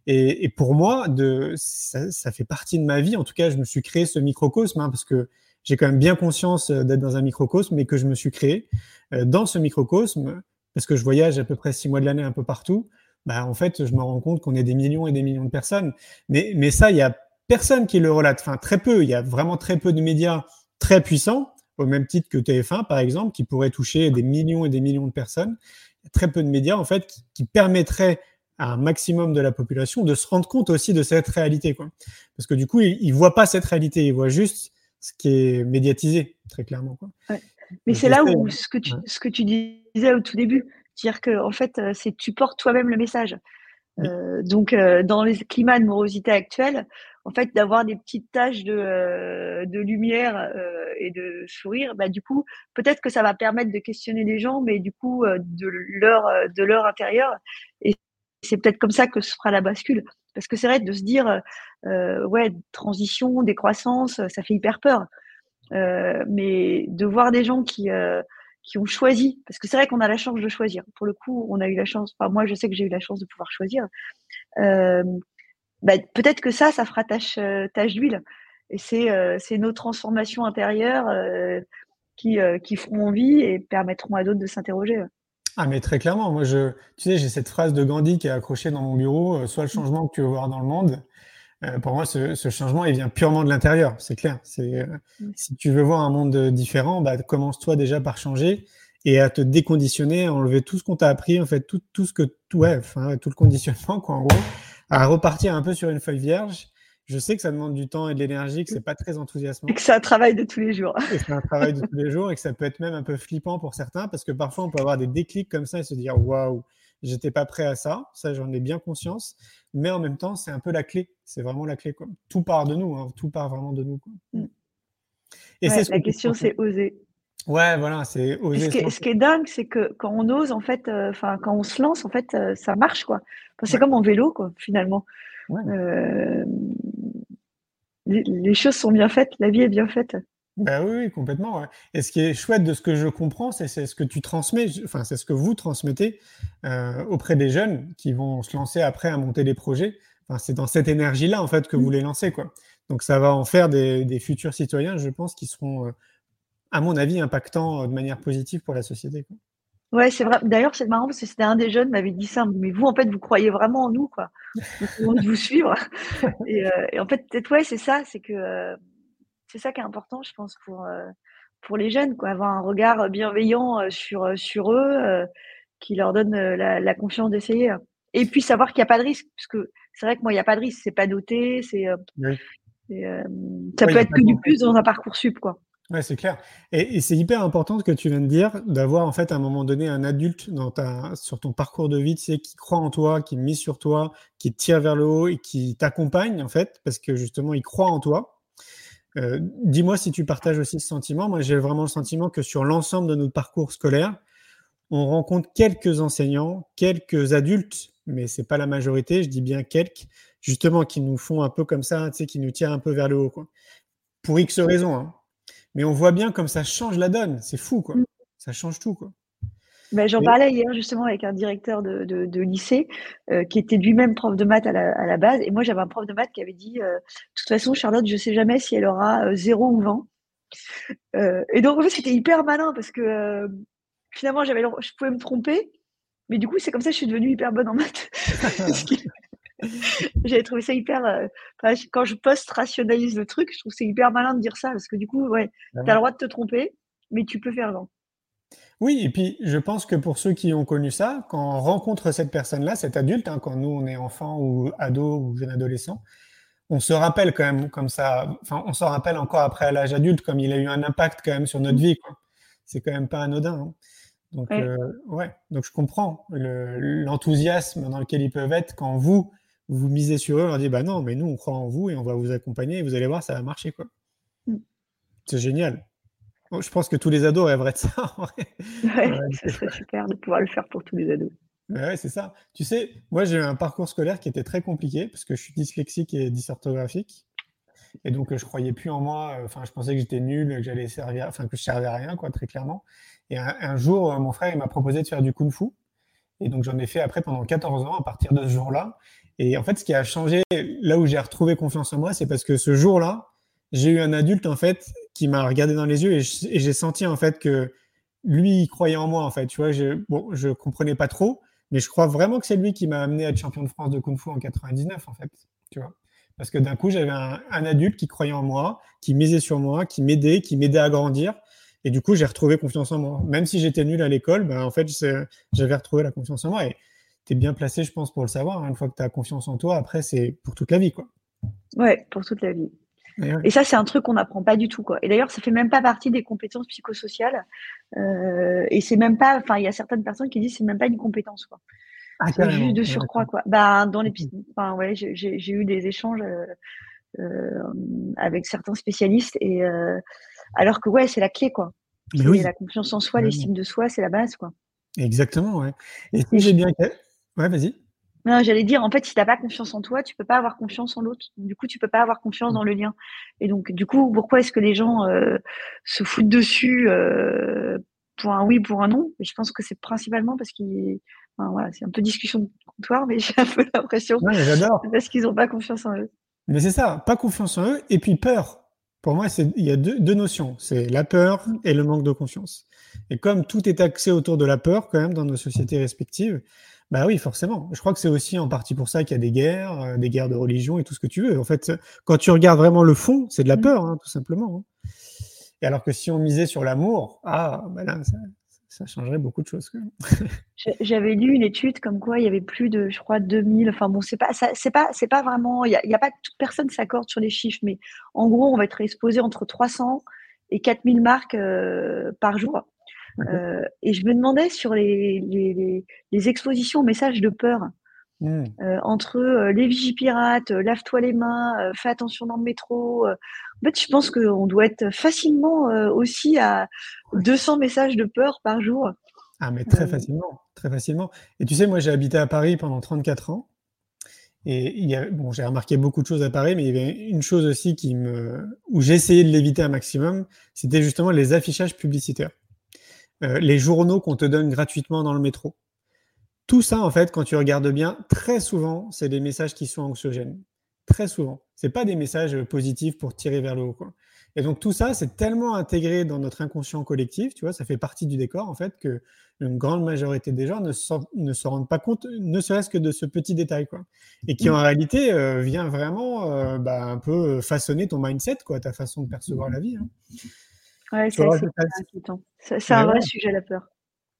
Et, et pour moi de ça, ça, fait partie de ma vie. En tout cas je me suis créé ce microcosme hein, parce que j'ai quand même bien conscience d'être dans un microcosme mais que je me suis créé euh, dans ce microcosme parce que je voyage à peu près six mois de l'année un peu partout. Bah, en fait, je me rends compte qu'on est des millions et des millions de personnes. Mais, mais ça, il y a personne qui le relate, enfin très peu. Il y a vraiment très peu de médias très puissants, au même titre que TF1 par exemple, qui pourraient toucher des millions et des millions de personnes. Il y a très peu de médias en fait qui, qui permettraient à un maximum de la population de se rendre compte aussi de cette réalité, quoi. Parce que du coup, ils, ils voient pas cette réalité, ils voient juste ce qui est médiatisé, très clairement, quoi. Ouais. Mais c'est là où ce que tu, ce que tu disais au tout début, c'est-à-dire que en fait, c'est tu portes toi-même le message. Oui. Euh, donc, euh, dans les climats de morosité actuels, en fait, d'avoir des petites taches de, euh, de lumière euh, et de sourire, bah, du coup, peut-être que ça va permettre de questionner les gens, mais du coup, euh, de leur, de leur intérieur. Et c'est peut-être comme ça que se fera la bascule. Parce que c'est vrai de se dire, ouais, transition, décroissance, ça fait hyper peur. Mais de voir des gens qui, qui ont choisi, parce que c'est vrai qu'on a la chance de choisir. Pour le coup, on a eu la chance, enfin, moi, je sais que j'ai eu la chance de pouvoir choisir. Euh, bah, peut-être que ça, ça fera tâche, tâche d'huile. Et c'est euh, nos transformations intérieures euh, qui, euh, qui feront envie et permettront à d'autres de s'interroger. Ah, mais très clairement, moi, je, tu sais, j'ai cette phrase de Gandhi qui est accrochée dans mon bureau, soit le mmh. changement que tu veux voir dans le monde. pour moi, ce, ce, changement, il vient purement de l'intérieur, c'est clair. C'est mmh. Si tu veux voir un monde différent, bah, commence-toi déjà par changer et à te déconditionner, à enlever tout ce qu'on t'a appris, en fait, tout, tout ce que, tout, ouais, tout le conditionnement, quoi, en gros à repartir un peu sur une feuille vierge. Je sais que ça demande du temps et de l'énergie, que c'est pas très enthousiasmant. Et que c'est un travail de tous les jours. c'est un travail de tous les jours et que ça peut être même un peu flippant pour certains parce que parfois on peut avoir des déclics comme ça et se dire waouh, j'étais pas prêt à ça. Ça, j'en ai bien conscience. Mais en même temps, c'est un peu la clé. C'est vraiment la clé. Quoi. Tout part de nous. Hein. Tout part vraiment de nous. Quoi. Mm. Et ouais, la question, c'est oser. Ouais, voilà, c'est oser. Ce qui, est, ce qui est dingue, c'est que quand on ose, en fait, enfin, euh, quand on se lance, en fait, euh, ça marche, quoi. Enfin, c'est ouais. comme en vélo, quoi, finalement. Ouais. Euh, les, les, choses sont bien faites, la vie est bien faite. Bah oui, oui, complètement. Ouais. Et ce qui est chouette de ce que je comprends, c'est ce que tu transmets, enfin, c'est ce que vous transmettez auprès des jeunes qui vont se lancer après à monter des projets. Enfin, c'est dans cette énergie-là, en fait, que vous les lancez, quoi. Donc, ça va en faire des, des futurs citoyens, je pense, qui seront à mon avis, impactant de manière positive pour la société. Quoi. Ouais, c'est vrai. D'ailleurs, c'est marrant parce que c'était un des jeunes m'avait dit ça. Mais vous, en fait, vous croyez vraiment en nous, quoi. Nous pouvons vous suivre. Et, euh, et, en fait, peut-être ouais, c'est ça. C'est que euh, c'est ça qui est important, je pense, pour euh, pour les jeunes, quoi. Avoir un regard bienveillant sur sur eux, qui leur donne la, la confiance d'essayer. Et puis savoir qu'il n'y a pas de risque, parce que c'est vrai que moi, il n'y a pas de risque. C'est pas doté. C'est oui. Euh, ça peut être que du plus dans un parcours sup, quoi. Ouais, c'est clair. Et, c'est hyper important ce que tu viens de dire, d'avoir en fait à un moment donné un adulte dans ta, sur ton parcours de vie, qui croit en toi, qui mise sur toi, qui tire vers le haut et qui t'accompagne en fait, parce que justement il croit en toi. Euh, dis-moi si tu partages aussi ce sentiment. Moi, j'ai vraiment le sentiment que sur l'ensemble de notre parcours scolaire, on rencontre quelques enseignants, quelques adultes, mais c'est pas la majorité. Je dis bien quelques, justement, qui nous font un peu comme ça, tu sais, qui nous tirent un peu vers le haut. Pour X raisons. Hein. Mais on voit bien comme ça change la donne. C'est fou, quoi. Mm. Ça change tout, quoi. Ben, J'en parlais hier justement avec un directeur de, de, lycée euh, qui était lui-même prof de maths à la, à la, base. Et moi, j'avais un prof de maths qui avait dit euh, De toute façon, Charlotte, je ne sais jamais si elle aura 0 euh, ou 20. et donc, en fait, c'était hyper malin parce que finalement, j'avais, je pouvais me tromper. Mais du coup, c'est comme ça que je suis devenue hyper bonne en maths. J'avais trouvé ça hyper. quand je post-rationalise le truc, je trouve c'est hyper malin de dire ça parce que du coup, ouais, tu as le droit de te tromper, mais tu peux faire grand. Oui, et puis je pense que pour ceux qui ont connu ça, quand on rencontre cette personne-là, cet adulte, hein, quand nous on est enfant ou ado ou jeune adolescent, on se rappelle quand même comme ça, enfin on s'en rappelle encore après à l'âge adulte, comme il a eu un impact quand même sur notre vie. C'est quand même pas anodin. Hein. Donc, ouais. Euh, ouais. donc je comprends l'enthousiasme dans lequel ils peuvent être quand vous, vous misez sur eux, on leur dit bah non, mais nous on croit en vous et on va vous accompagner et vous allez voir, ça va marcher quoi. Mm. C'est génial. Je pense que tous les ados rêveraient de ça. ouais, ce serait super de pouvoir le faire pour tous les ados. Ouais, c'est ça. Tu sais, moi j'ai eu un parcours scolaire qui était très compliqué parce que je suis dyslexique et dysorthographique. Et donc je croyais plus en moi. Enfin, je pensais que j'étais nul, que j'allais servir, enfin que je servais à rien, quoi, très clairement. Et un, jour, mon frère m'a proposé de faire du kung-fu. Et donc j'en ai fait après pendant 14 ans à partir de ce jour-là. Et en fait, ce qui a changé, là où j'ai retrouvé confiance en moi, c'est parce que ce jour-là, j'ai eu un adulte en fait qui m'a regardé dans les yeux et j'ai senti en fait que lui croyait en moi en fait. Tu vois, je, bon, je comprenais pas trop, mais je crois vraiment que c'est lui qui m'a amené à être champion de France de kung-fu en 99 en fait. Tu vois, parce que d'un coup j'avais un, adulte qui croyait en moi, qui misait sur moi, qui m'aidait, qui m'aidait à grandir. Et du coup, j'ai retrouvé confiance en moi. Même si j'étais nul à l'école, ben, en fait, j'avais retrouvé la confiance en moi. Tu es bien placé, je pense, pour le savoir. Hein. Une fois que tu as confiance en toi, après, c'est pour toute la vie. Quoi. Ouais, pour toute la vie. Et, ça, c'est un truc qu'on n'apprend pas du tout. Quoi. Et d'ailleurs, ça fait même pas partie des compétences psychosociales. Euh, et c'est même pas, enfin, il y a certaines personnes qui disent que c'est même pas une compétence. Quoi. Ah, c'est juste de surcroît. Quoi. Bah, dans les, enfin, ouais, j'ai eu des échanges euh, euh, avec certains spécialistes. Et alors que, ouais, c'est la clé. quoi. Oui. La confiance en soi, l'estime de soi, c'est la base. quoi. Exactement, ouais. Et si j'ai bien. Ouais, vas-y. Non, j'allais dire, en fait, si tu n'as pas confiance en toi, tu peux pas avoir confiance en l'autre. Du coup, tu peux pas avoir confiance dans le lien. Et donc, du coup, pourquoi est-ce que les gens euh, se foutent dessus euh, pour un oui, pour un non? Et Je pense que c'est principalement parce qu'ils, enfin, voilà, c'est un peu discussion de comptoir, mais j'ai un peu l'impression. Ouais, j'adore. Parce qu'ils n'ont pas confiance en eux. Mais c'est ça, pas confiance en eux, et puis peur. Pour moi, il y a deux, deux notions. C'est la peur et le manque de confiance. Et comme tout est axé autour de la peur, quand même, dans nos sociétés respectives, bah oui, forcément. Je crois que c'est aussi en partie pour ça qu'il y a des guerres, euh, des guerres de religion et tout ce que tu veux. En fait, quand tu regardes vraiment le fond, c'est de la mmh. peur, hein, tout simplement. Hein. Et alors que si on misait sur l'amour, ah, bah là, ça, changerait beaucoup de choses. J'avais lu une étude comme quoi il y avait plus de, je crois, 2000. Enfin bon, c'est pas, c'est pas, c'est pas vraiment. Il y a, pas toute personne s'accorde sur les chiffres, mais en gros, on va être exposé entre 300 et 4000 marques euh, par jour. Euh, et je me demandais sur les, les, les, expositions aux messages de peur, mmh. euh, entre euh, les vigipirates, lave-toi les mains, fais attention dans le métro. en fait, je pense qu'on doit être facilement aussi à 200 messages de peur par jour. Ah, mais très facilement, très facilement. Et tu sais, moi, j'ai habité à Paris pendant 34 ans. Et il y a, bon, j'ai remarqué beaucoup de choses à Paris, mais il y avait une chose aussi qui me, où j'ai essayé de l'éviter un maximum, c'était justement les affichages publicitaires. Euh, les journaux qu'on te donne gratuitement dans le métro. Tout ça, en fait, quand tu regardes bien, très souvent, c'est des messages qui sont anxiogènes. Très souvent. Ce pas des messages positifs pour tirer vers le haut. Et donc tout ça, c'est tellement intégré dans notre inconscient collectif, tu vois, ça fait partie du décor, en fait, que une grande majorité des gens ne, se rendent pas compte, ne serait-ce que de ce petit détail, quoi. Et qui, en réalité, euh, vient vraiment euh, bah, un peu façonner ton mindset, quoi, ta façon de percevoir la vie. Hein. Ouais, c'est inquiétant. C'est un vrai sujet, la peur.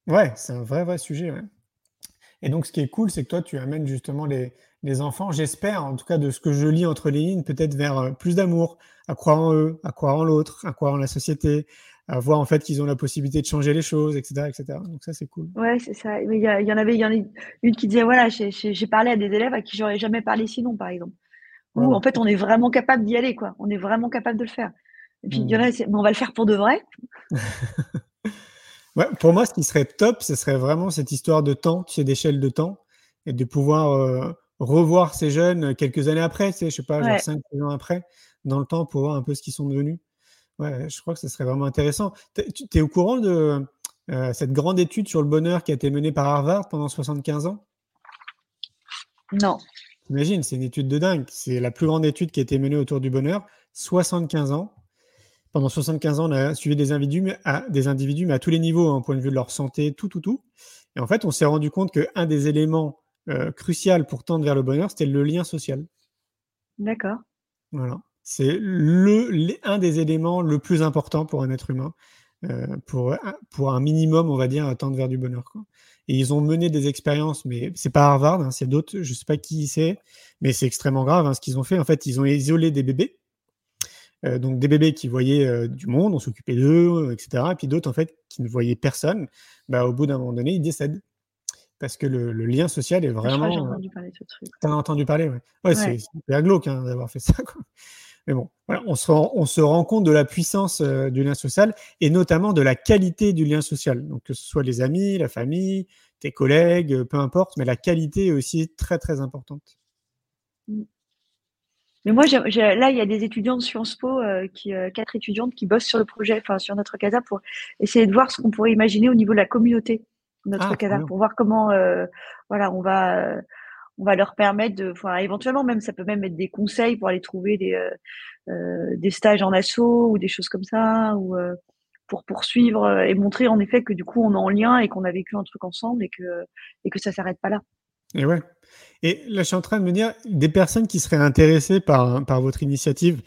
Ouais, c'est un vrai, vrai sujet. Et donc, ce qui est cool, c'est que toi, tu amènes justement les, les enfants, j'espère, en tout cas de ce que je lis entre les lignes, peut-être vers euh, plus d'amour, à croire en eux, à croire en l'autre, à croire en la société, à voir en fait qu'ils ont la possibilité de changer les choses, etc. etc. Donc ça, c'est cool. Ouais, c'est ça. Il y, y, en avait, il y en a une qui disait, voilà, j'ai parlé à des élèves à qui j'aurais jamais parlé sinon, par exemple. Ou en fait, on est vraiment capable d'y aller, quoi. On est vraiment capable de le faire. Et puis, mais on va le faire pour de vrai. ouais, pour moi, ce qui serait top, ce serait vraiment cette histoire de temps, tu sais, d'échelle de temps, et de pouvoir euh, revoir ces jeunes quelques années après, tu sais, je sais pas, genre 5 ans après, dans le temps, pour voir un peu ce qu'ils sont devenus. Ouais, je crois que ce serait vraiment intéressant. Tu es au courant de euh, cette grande étude sur le bonheur qui a été menée par Harvard pendant 75 ans? Non. Imagine, c'est une étude de dingue. C'est la plus grande étude qui a été menée autour du bonheur. 75 ans. Pendant 75 ans, on a suivi des individus, à, des individus mais à tous les niveaux, hein, point de vue de leur santé, tout, tout, tout. Et en fait, on s'est rendu compte qu'un des éléments euh, crucial pour tendre vers le bonheur, c'était le lien social. D'accord. Voilà. C'est le, un des éléments le plus important pour un être humain, euh, pour, pour un minimum, on va dire, tendre vers du bonheur. Quoi. Et ils ont mené des expériences, mais c'est pas Harvard, hein, c'est d'autres, je sais pas qui c'est, mais c'est extrêmement grave hein, ce qu'ils ont fait. En fait, ils ont isolé des bébés, euh, donc des bébés qui voyaient euh, du monde, on s'occupait d'eux, etc. Et puis d'autres, en fait, qui ne voyaient personne. Bah, au bout d'un moment donné, ils décèdent parce que le, lien social est vraiment. J'ai entendu parler de ce truc. T'as entendu parler, ouais. Ouais, c'est super glauque hein, d'avoir fait ça. Quoi. Mais bon, on, se rend, on, se rend, compte de la puissance euh, du lien social et notamment de la qualité du lien social. Donc que ce soit les amis, la famille, tes collègues, euh, peu importe, mais la qualité est aussi très très importante. Mmh. Mais moi, là, il y a des étudiants de Sciences Po, euh, qui, quatre étudiantes qui bossent sur le projet, enfin sur notre CASA, pour essayer de voir ce qu'on pourrait imaginer au niveau de la communauté notre ah, CASA pour voir comment euh, voilà on va euh, on va leur permettre de enfin, éventuellement même ça peut même être des conseils pour aller trouver des euh, des stages en assaut ou des choses comme ça ou pour poursuivre et montrer en effet que du coup on est en lien et qu'on a vécu un truc ensemble et que et que ça s'arrête pas là. Et ouais. Et là, je suis en train de me dire des personnes qui seraient intéressées par, par votre initiative.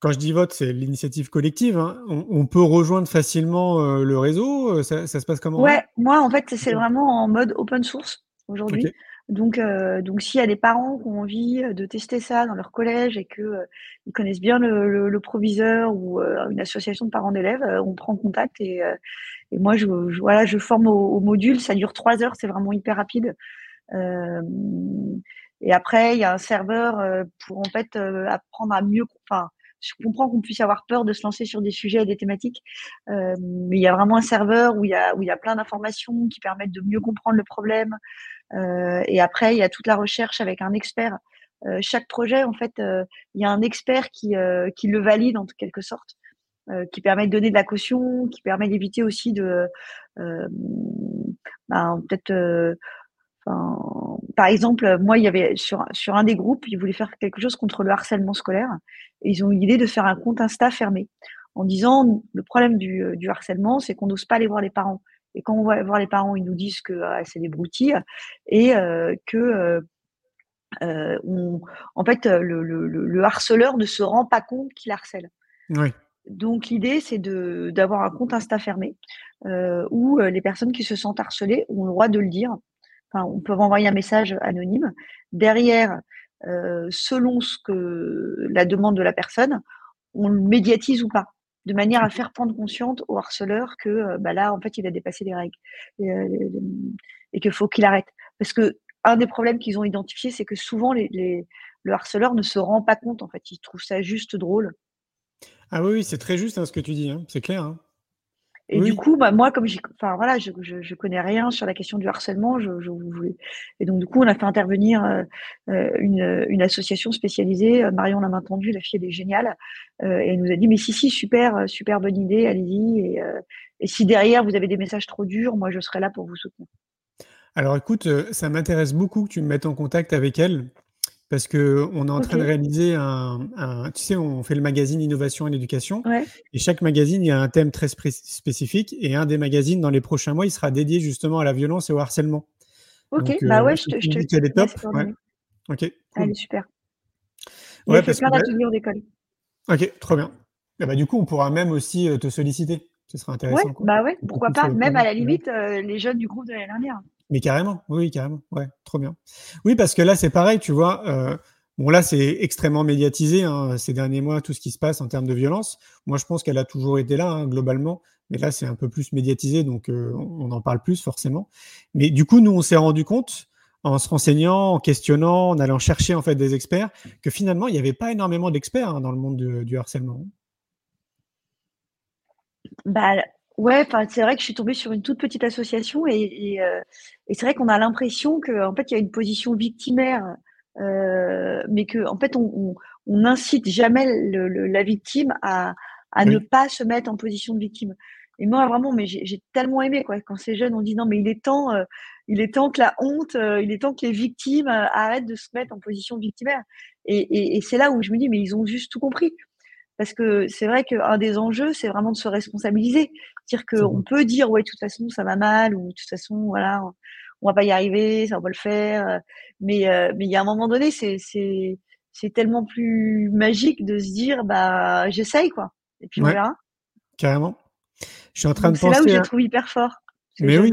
Quand je dis vote, c'est l'initiative collective. Hein. On, peut rejoindre facilement euh, le réseau. Euh, ça, se passe comment Ouais, moi en fait, c'est vraiment en mode open source aujourd'hui. Donc, euh, donc s'il y a des parents qui ont envie de tester ça dans leur collège et que ils connaissent bien le, proviseur ou une association de parents d'élèves, on prend contact et, et moi je, voilà, je forme au, module. Ça dure trois heures, c'est vraiment hyper rapide. Et après, il y a un serveur pour en fait apprendre à mieux, enfin je comprends qu'on puisse avoir peur de se lancer sur des sujets et des thématiques, euh, mais il y a vraiment un serveur où il y a, où il y a plein d'informations qui permettent de mieux comprendre le problème. Euh, et après, il y a toute la recherche avec un expert. Euh, chaque projet, en fait, il y a un expert qui, qui le valide en quelque sorte. qui permet de donner de la caution, qui permet d'éviter aussi de ben, peut-être par exemple, moi, il y avait sur, sur un des groupes, ils voulaient faire quelque chose contre le harcèlement scolaire. Et ils ont eu l'idée de faire un compte Insta fermé en disant le problème du, euh, du harcèlement, c'est qu'on n'ose pas aller voir les parents. Et quand on va voir les parents, ils nous disent que ah, c'est des broutilles et euh, que euh, on, en fait le, le, le, harceleur ne se rend pas compte qu'il harcèle. Oui. Donc l'idée, c'est d'avoir un compte Insta fermé euh, où les personnes qui se sentent harcelées ont le droit de le dire on peut envoyer un message anonyme. Derrière, euh, selon ce que la demande de la personne, on le médiatise ou pas, de manière à faire prendre conscience au harceleur que euh, bah là, en fait, il a dépassé les règles et, euh, qu'il faut qu'il arrête. Parce que un des problèmes qu'ils ont identifié, c'est que souvent les, le harceleur ne se rend pas compte. En fait, il trouve ça juste drôle. Ah oui, c'est très juste hein, ce que tu dis. Hein. C'est clair. Hein. Et du coup, bah, moi, comme enfin voilà, je, je, je, connais rien sur la question du harcèlement, je, je voulais. Et donc du coup, on a fait intervenir euh, euh une, une, association spécialisée. Euh, Marion l'a entendu, la fille elle est géniale, euh, et elle nous a dit mais si si super super bonne idée, allez-y. Et, et, si derrière vous avez des messages trop durs, moi je serai là pour vous soutenir. Alors écoute, ça m'intéresse beaucoup que tu me mettes en contact avec elle parce qu'on est en train de réaliser un, Tu sais, on fait le magazine Innovation et l'éducation. Et chaque magazine, il y a un thème très spécifique. Et un des magazines, dans les prochains mois, il sera dédié justement à la violence et au harcèlement. Ok, bah ouais, euh, je te. Je te est top. Ok. Elle est super. Il ouais, fait plein d'ateliers d'école. Ok, trop bien. Et bah, du coup, on pourra même aussi euh, te solliciter. Ce sera intéressant. Ouais, bah ouais, pourquoi pas. Même à la limite, euh, les jeunes du groupe de l'année dernière. Mais carrément, oui, carrément, ouais, trop bien. Oui, parce que là, c'est pareil, tu vois. Euh, bon, là, c'est extrêmement médiatisé hein, ces derniers mois, tout ce qui se passe en termes de violence. Moi, je pense qu'elle a toujours été là, hein, globalement, mais là, c'est un peu plus médiatisé, donc euh, on en parle plus forcément. Mais du coup, nous, on s'est rendu compte en se renseignant, en questionnant, en allant chercher en fait des experts, que finalement, il n'y avait pas énormément d'experts hein, dans le monde du harcèlement. Bah, ouais, c'est vrai que je suis tombée sur une toute petite association et, euh, c'est vrai qu'on a l'impression qu'en fait, il y a une position victimaire, euh, mais que en fait, on, n'incite jamais la victime à, ne pas se mettre en position de victime. Et moi, vraiment, mais j'ai tellement aimé quoi. Quand ces jeunes ont dit non, mais il est temps, euh, il est temps que la honte, euh, il est temps que les victimes euh, arrêtent de se mettre en position victimaire. Et, et, c'est là où je me dis, mais ils ont juste tout compris. Parce que c'est vrai qu'un des enjeux, c'est vraiment de se responsabiliser. Dire qu'on peut dire, ouais, de toute façon, ça va mal, ou de toute façon, voilà, on va pas y arriver, ça va pas le faire. Mais mais il y a un moment donné, c'est c'est tellement plus magique de se dire, bah, j'essaye, quoi. Et puis voilà. Carrément. Je suis en train de penser. C'est là où je trouve hyper fort. Mais oui.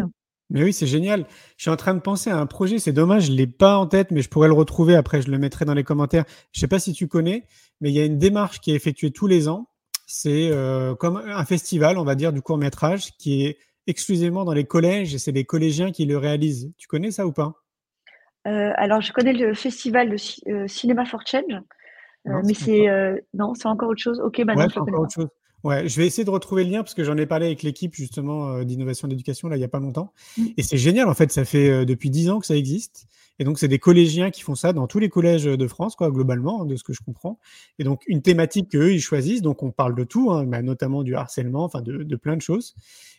Mais oui, c'est génial. Je suis en train de penser à un projet. C'est dommage, je l'ai pas en tête, mais je pourrais le retrouver. Après, je le mettrai dans les commentaires. Je sais pas si tu connais, mais il y a une démarche qui est effectuée tous les ans. C'est euh, comme un festival, on va dire, du court métrage, qui est exclusivement dans les collèges et c'est les collégiens qui le réalisent. Tu connais ça ou pas? Euh, Alors, je connais le festival de euh, Cinéma for Change, mais c'est non, c'est encore autre chose. Ok, maintenant je connais. Autre chose. Ouais, je vais essayer de retrouver le lien parce que j'en ai parlé avec l'équipe justement euh, d'innovation d'éducation là il y a pas longtemps. Mmh. Et c'est génial en fait, ça fait euh, depuis dix ans que ça existe. Et donc c'est des collégiens qui font ça dans tous les collèges de France quoi globalement de ce que je comprends. Et donc une thématique qu'eux ils choisissent. Donc on parle de tout, hein, bah, notamment du harcèlement, enfin de, de, plein de choses.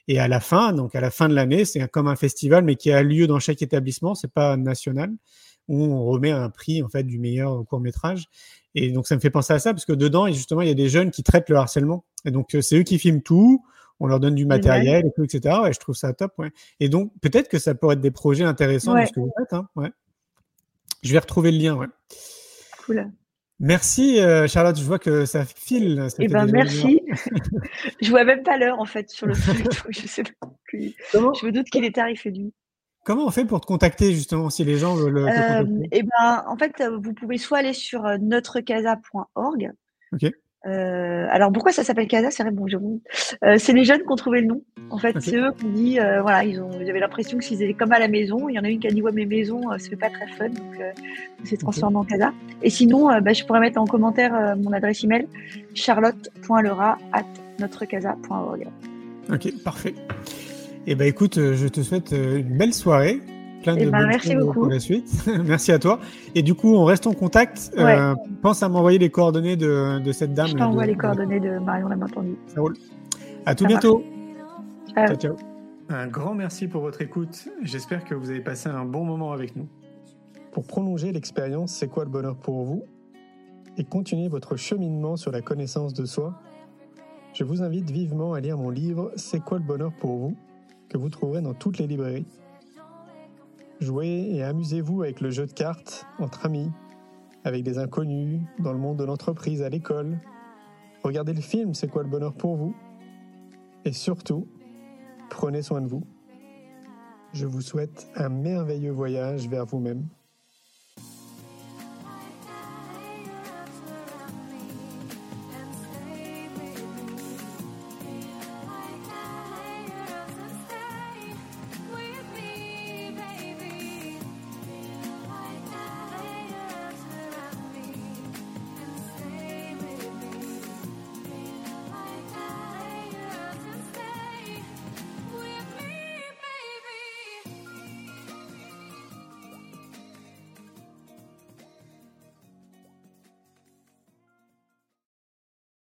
Et à la fin, donc à la fin de l'année, c'est comme un festival mais qui a lieu dans chaque établissement. C'est pas national où on remet un prix en fait du meilleur court métrage. Et donc ça me fait penser à ça parce que dedans, justement, il y a des jeunes qui traitent le harcèlement. Et donc euh, c'est eux qui filment tout, on leur donne du matériel, et tout, etc. Et je trouve ça top. Ouais. Et donc peut-être que ça pourrait être des projets intéressants ce que vous faites. Hein, ouais. Je vais retrouver le lien. Ouais. Cool. Merci euh, Charlotte, je vois que ça file. eh ben merci. je vois même pas l'heure en fait sur le site. je sais pas. Je me doute qu'il est tarifé du. Comment on fait pour te contacter justement si les gens veulent euh, Eh ben, en fait, vous pouvez soit aller sur euh, notrecasa.org. Ok. Euh, alors pourquoi ça s'appelle Casa? C'est bon, euh, c'est les jeunes qui ont trouvé le nom. En fait, c'est eux qui ont dit, euh, voilà, ils ont, ils avaient l'impression que s'ils étaient comme à la maison. Il y en a une qui a dit ouais, mes maisons, euh, c'est pas très fun, donc c'est transformé en Casa. Et sinon, bah, je pourrais mettre en commentaire mon adresse email charlotte.lera at notrecasa.org. Ok, parfait. Et eh ben écoute, euh, je te souhaite euh, une belle soirée. Plein de eh ben, merci beaucoup. pour la suite. merci à toi. Et du coup, on reste en contact. Euh, pense à m'envoyer les coordonnées de, de cette dame. Je t'envoie les coordonnées de Marion Lamatendu. Ça roule. À tout bientôt. Ciao. ciao. Un grand merci pour votre écoute. J'espère que vous avez passé un bon moment avec nous. Pour prolonger l'expérience C'est quoi le bonheur pour vous? Et continuer votre cheminement sur la connaissance de soi, je vous invite vivement à lire mon livre C'est quoi le bonheur pour vous? Que vous trouverez dans toutes les librairies. Jouez et amusez-vous avec le jeu de cartes entre amis, avec des inconnus, dans le monde de l'entreprise, à l'école. Regardez le film C'est quoi le bonheur pour vous? Et surtout, prenez soin de vous. Je vous souhaite un merveilleux voyage vers vous-même.